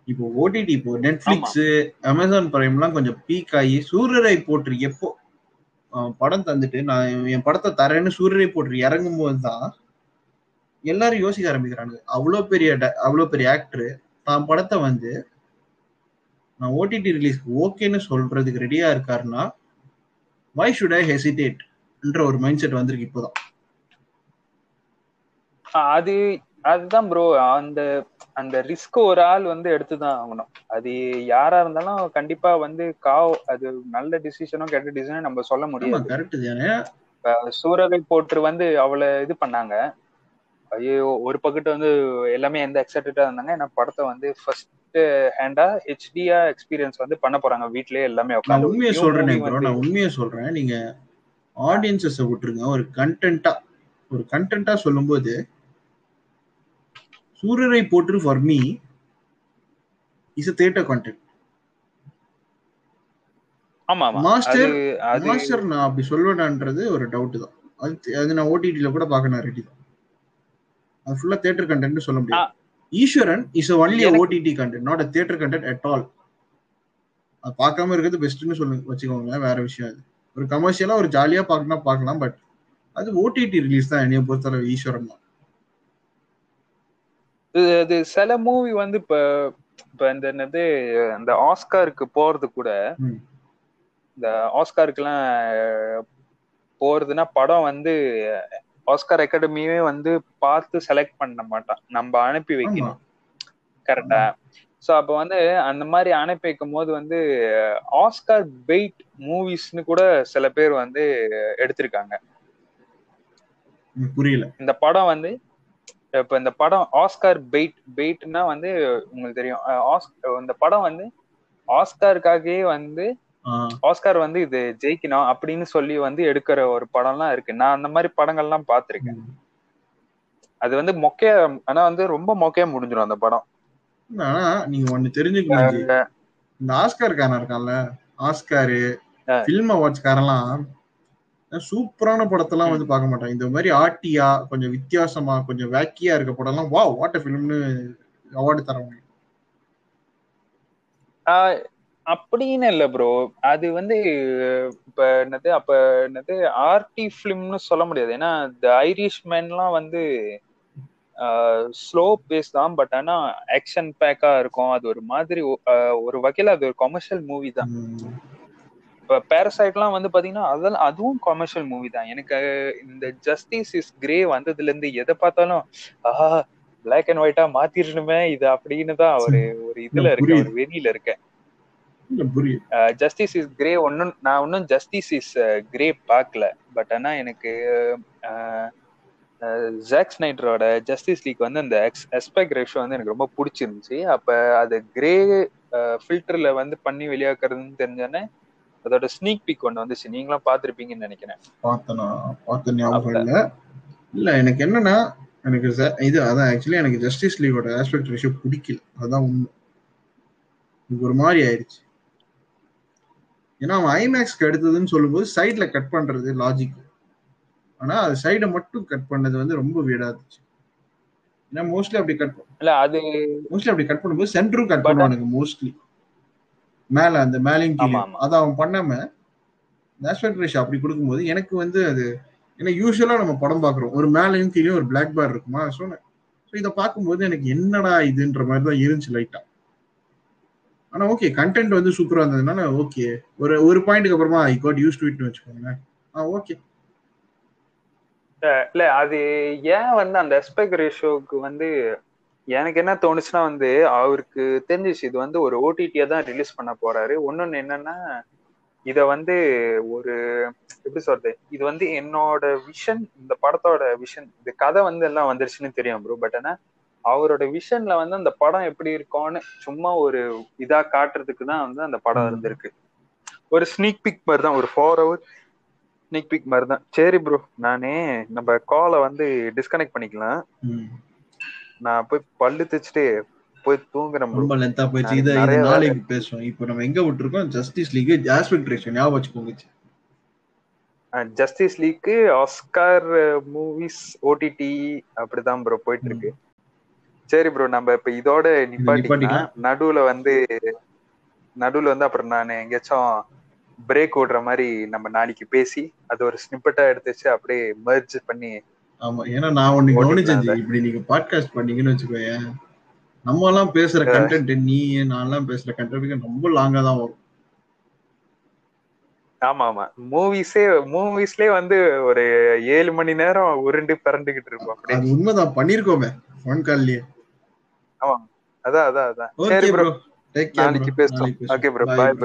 இப்போ ஓடிடி இப்போ நெட்ஃபிளிக்ஸ் அமேசான் பிரைம்லாம் கொஞ்சம் பீக் ஆகி சூரியரை போட்டு எப்போ படம் தந்துட்டு நான் என் படத்தை தரேன்னு சூரியரை போட்டு இறங்கும் போது தான் எல்லாரும் யோசிக்க ஆரம்பிக்கிறாங்க அவ்வளோ பெரிய அவ்வளோ பெரிய ஆக்டர் தான் படத்தை வந்து நான் ஓடிடி ரிலீஸ்க்கு ஓகேன்னு சொல்றதுக்கு ரெடியா இருக்காருன்னா வை ஷுட் ஐ ஹெசிடேட் என்ற ஒரு மைண்ட் செட் வந்திருக்கு இப்போதான். அது அதுதான் ப்ரோ அந்த அந்த ரிஸ்க் ஒரு ஆள் வந்து எடுத்துதான் ஆகணும். அது யாரா இருந்தாலும் கண்டிப்பா வந்து காவ் அது நல்ல டிசிஷனும் கெட்ட டிசிஷனும் நம்ம சொல்ல ஆமா முடியாது. கரெக்ட் சூரரை போட்டு வந்து அவளை இது பண்ணாங்க. ஐயோ ஒரு பக்கத்து வந்து எல்லாமே எந்த எக்ஸைட்டடா இருந்தாங்க. ஏன்னா படத்தை வந்து ஃபர்ஸ்ட் ஹேண்டா ஹெச்டியா எக்ஸ்பீரியன்ஸ் வந்து பண்ண போறாங்க. வீட்லயே எல்லாமே உட்காந்து உண்மையை சொல்றேனே நான் உண்மையை சொல்றேன். நீங்க ஆடியன்சஸை விட்டுருங்க. ஒரு கண்டென்ட்டா ஒரு கண்டென்ட்டா சொல்லும்போது Soorarai Pottru for me is a theatre content ஆமா மாஸ்டர் மாஸ்டர் நான் அப்படி சொல்லுவேனான்றது ஒரு டவுட் தான். அது அது நான் ஓடிடியில் கூட பார்க்க நான் ரெடி தான். அது ஃபுல்லா தேட்டர் கண்டென்ட் சொல்ல முடியாது. Eeswaran is only OTT content not a theatre content at all அது பார்க்காம இருக்கிறது பெஸ்ட்னு சொல்லு வச்சுக்கோங்க வேற விஷயம் அது. ஒரு கமர்ஷியலா ஒரு ஜாலியா பார்க்கணும் பார்க்கலாம் பட் அது ஓடிடி ரிலீஸ் தான் என்னைய பொறுத்தளவு ஈஸ்வரன் தான். இது சில மூவி வந்து இப்ப இப்ப இந்த என்னது அந்த ஆஸ்காருக்கு போறது கூட. இந்த ஆஸ்காருக்குலாம் அஹ், போறதுன்னா படம் வந்து ஆஸ்கார் அகாடமியே வந்து பார்த்து செலக்ட் பண்ண மாட்டான். நம்ம அனுப்பி வைக்கணும். கரெக்டா சோ அப்ப வந்து அந்த மாதிரி அனுப்பி வைக்கும் போது வந்து ஆஸ்கார் பெயிட் மூவிஸ்னு கூட சில பேர் வந்து எடுத்திருக்காங்க. புரியல. இந்த படம் வந்து இப்ப இந்த படம் ஆஸ்கார் பெயிட் பெயிட்னா வந்து உங்களுக்கு தெரியும். இந்த படம் வந்து ஆஸ்காருக்காகவே வந்து ஆஸ்கார் வந்து இது ஜெயிக்கணும் அப்படின்னு சொல்லி வந்து எடுக்கிற ஒரு படம்லாம் இருக்கு. நான் அந்த மாதிரி படங்கள்லாம் பார்த்திருக்கேன். அது வந்து மொக்கையா ஆனா வந்து ரொம்ப மொக்கையா முடிஞ்சிடும் அந்த படம். ஆனா நீங்க ஒண்ணு தெரிஞ்சுக்கணும் ஜி. இந்த ஆஸ்கார் காரன் இருக்கான்ல ஆஸ்காரு அஹ் ஃபில்ம் அவார்ட்ஸ் காரெல்லாம் சூப்பரான படத்தெல்லாம் வந்து பார்க்க மாட்டான். இந்த மாதிரி ஆர்டியா கொஞ்சம் வித்தியாசமா கொஞ்சம் வேக்கியா இருக்க படம்லாம் வா வாட் ஃபிலிம்னு அவார்டு தரவங்க அப்படின்னு இல்ல ப்ரோ அது வந்து இப்ப என்னது அப்ப என்னது ஆர்டி பிலிம்னு சொல்ல முடியாது. ஏன்னா இந்த ஐரிஷ் மேன்லாம் வந்து ஸ்லோ பேஸ் தான். பட் ஆனா ஆக்ஷன் பேக்கா இருக்கும். அது ஒரு மாதிரி ஒரு வகையில அது ஒரு கமர்ஷியல் மூவி தான். இப்ப பேரசைட்லாம் வந்து பாத்தீங்கன்னா அதெல்லாம் அதுவும் கமர்ஷியல் மூவி தான். எனக்கு இந்த ஜஸ்டிஸ் இஸ் கிரே வந்ததுல இருந்து எதை பார்த்தாலும் ஆஹா பிளாக் அண்ட் ஒயிட்டா மாத்திரணுமே இது அப்படின்னு தான் ஒரு ஒரு இதுல இருக்க புரியுது. ஒரு வெறியில இருக்கேன். ஜஸ்டிஸ் இஸ் கிரே ஒன்னும் நான் ஒன்னும் ஜஸ்டிஸ் இஸ் கிரே பார்க்கல. பட் ஆனா எனக்கு ஜாக் ஸ்னைடரோட ஜஸ்டிஸ் லீக் வந்து அந்த எஸ்பெக்ட் ரேஷியோ வந்து எனக்கு ரொம்ப பிடிச்சிருந்துச்சு. அப்ப அது கிரே ஃபில்டர்ல வந்து பண்ணி வெளியாக்குறதுன்னு தெரிஞ்சோன்னே அதோட ஸ்னீக் பீக் ஒன்று வந்துச்சு. நீங்களும் பார்த்துருப்பீங்கன்னு நினைக்கிறேன். பார்த்தனா? பார்த்த ஞாபகம் இல்ல. இல்ல எனக்கு என்னன்னா எனக்கு இது அதான் ஆக்சுவலி எனக்கு ஜஸ்டிஸ் லீகோட ஆஸ்பெக்ட் ரேஷியோ பிடிக்கல. அதான் உண்மை. எனக்கு ஒரு மாதிரி ஆயிடுச்சு. ஏன்னா அவன் ஐமேக்ஸ்க்கு எடுத்ததுன்னு சொல்லும்போது சைட்ல கட் பண்றது லாஜிக் ஆனா அது சைடை மட்டும் கட் பண்ணது வந்து ரொம்ப வீடா இருந்துச்சு. ஏன்னா மோஸ்ட்லி அப்படி கட் இல்ல அது மோஸ்ட்லி அப்படி கட் பண்ணும்போது சென்டரும் கட் பண்ணுவானுங்க மோஸ்ட்லி மேல அந்த மேலையும் கீழே. அதை அவன் பண்ணாம ஆஸ்பெக்ட் ரேஷியோ அப்படி கொடுக்கும்போது எனக்கு வந்து அது ஏன்னா யூஸ்வலா நம்ம படம் பாக்குறோம் ஒரு மேலையும் கீழே ஒரு பிளாக் பார் இருக்குமா? ஸோ ஸோ இதை பார்க்கும்போது எனக்கு என்னடா இதுன்ற மாதிரி தான் இருந்துச்சு லைட்டா ஆனா ஓகே கண்டென்ட் வந்து சூப்பரா இருந்ததுனால ஓகே ஒரு ஒரு பாயிண்ட்டுக்கு அப்புறமா ஐ காட் யூஸ் டு இட்னு வச்சுக்கோங்களேன். ஆ ஓகே இல்ல அது ஏன் வந்து அந்த எஸ்பெக்ட் ரேஷியோக்கு வந்து எனக்கு என்ன தோணுச்சுன்னா வந்து அவருக்கு தெரிஞ்சிச்சு இது வந்து ஒரு ஓடிடியா தான் ரிலீஸ் பண்ண போறாரு. ஒன்னொன்னு என்னன்னா இத வந்து ஒரு எப்படி சொல்றது? இது வந்து என்னோட விஷன் இந்த படத்தோட விஷன் இந்த கதை வந்து எல்லாம் வந்துருச்சுன்னு தெரியும் ப்ரோ பட் ஆனா அவரோட விஷன்ல வந்து அந்த படம் எப்படி இருக்கும்னு சும்மா ஒரு இதா காட்டுறதுக்கு தான் வந்து அந்த படம். இருந்திருக்கு. ஒரு ஸ்னீக் பிக் மாதிரி தான் ஒரு ஃபோர் ஹவர் ஸ்னீக் பிக் மாதிரி தான். சரி ப்ரோ நானே நம்ம காலை வந்து டிஸ்கனெக்ட் பண்ணிக்கலாம். நான் போய் பல்லு தேய்ச்சிட்டு போய் தூங்குறேன் ரொம்ப லென்த்தா போயிடுச்சு. இதை நாளைக்கு பேசுவோம். இப்போ நம்ம எங்க விட்டுருக்கோம்? ஜஸ்டிஸ் லீக் ஆஸ்பெக்ட் ஞாபகம் வச்சுக்கோங்க ஜஸ்டிஸ் லீக்கு ஆஸ்கார் மூவிஸ் ஓடிடி அப்படிதான் ப்ரோ போயிட்டு இருக்கு சரி ப்ரோ நம்ம இப்ப இதோட நிப்பாட்டிக்கலாம். நடுவுல வந்து நடுவுல வந்து அப்புறம் நான் எங்கேயாச்சும் பிரேக் விடுற மாதிரி நம்ம நாளைக்கு பேசி அது ஒரு ஸ்னிப்பட்டா எடுத்து வச்சு அப்படியே மர்ஜ் பண்ணி ஆமா ஏன்னா நான் ஒண்ணு கவனிச்சேன். இப்படி நீங்க பாட்காஸ்ட் பண்ணீங்கன்னு வச்சுக்கோயேன் நம்ம எல்லாம் பேசுற கண்டென்ட் நீ நான் எல்லாம் பேசுற கண்டென்ட் ரொம்ப லாங்கா தான் வரும். ஆமா ஆமா. மூவிஸே மூவிஸ்லயே வந்து ஒரு ஏழு மணி நேரம் உருண்டு பிறண்டுகிட்டு இருப்போம் உண்மைதான் பண்ணிருக்கோமே ஃபோன் கால்லயே அதான் அதான் அதான். சரி ப்ரோ நாளைக்கு பேசுவோம். Okay bro bye bro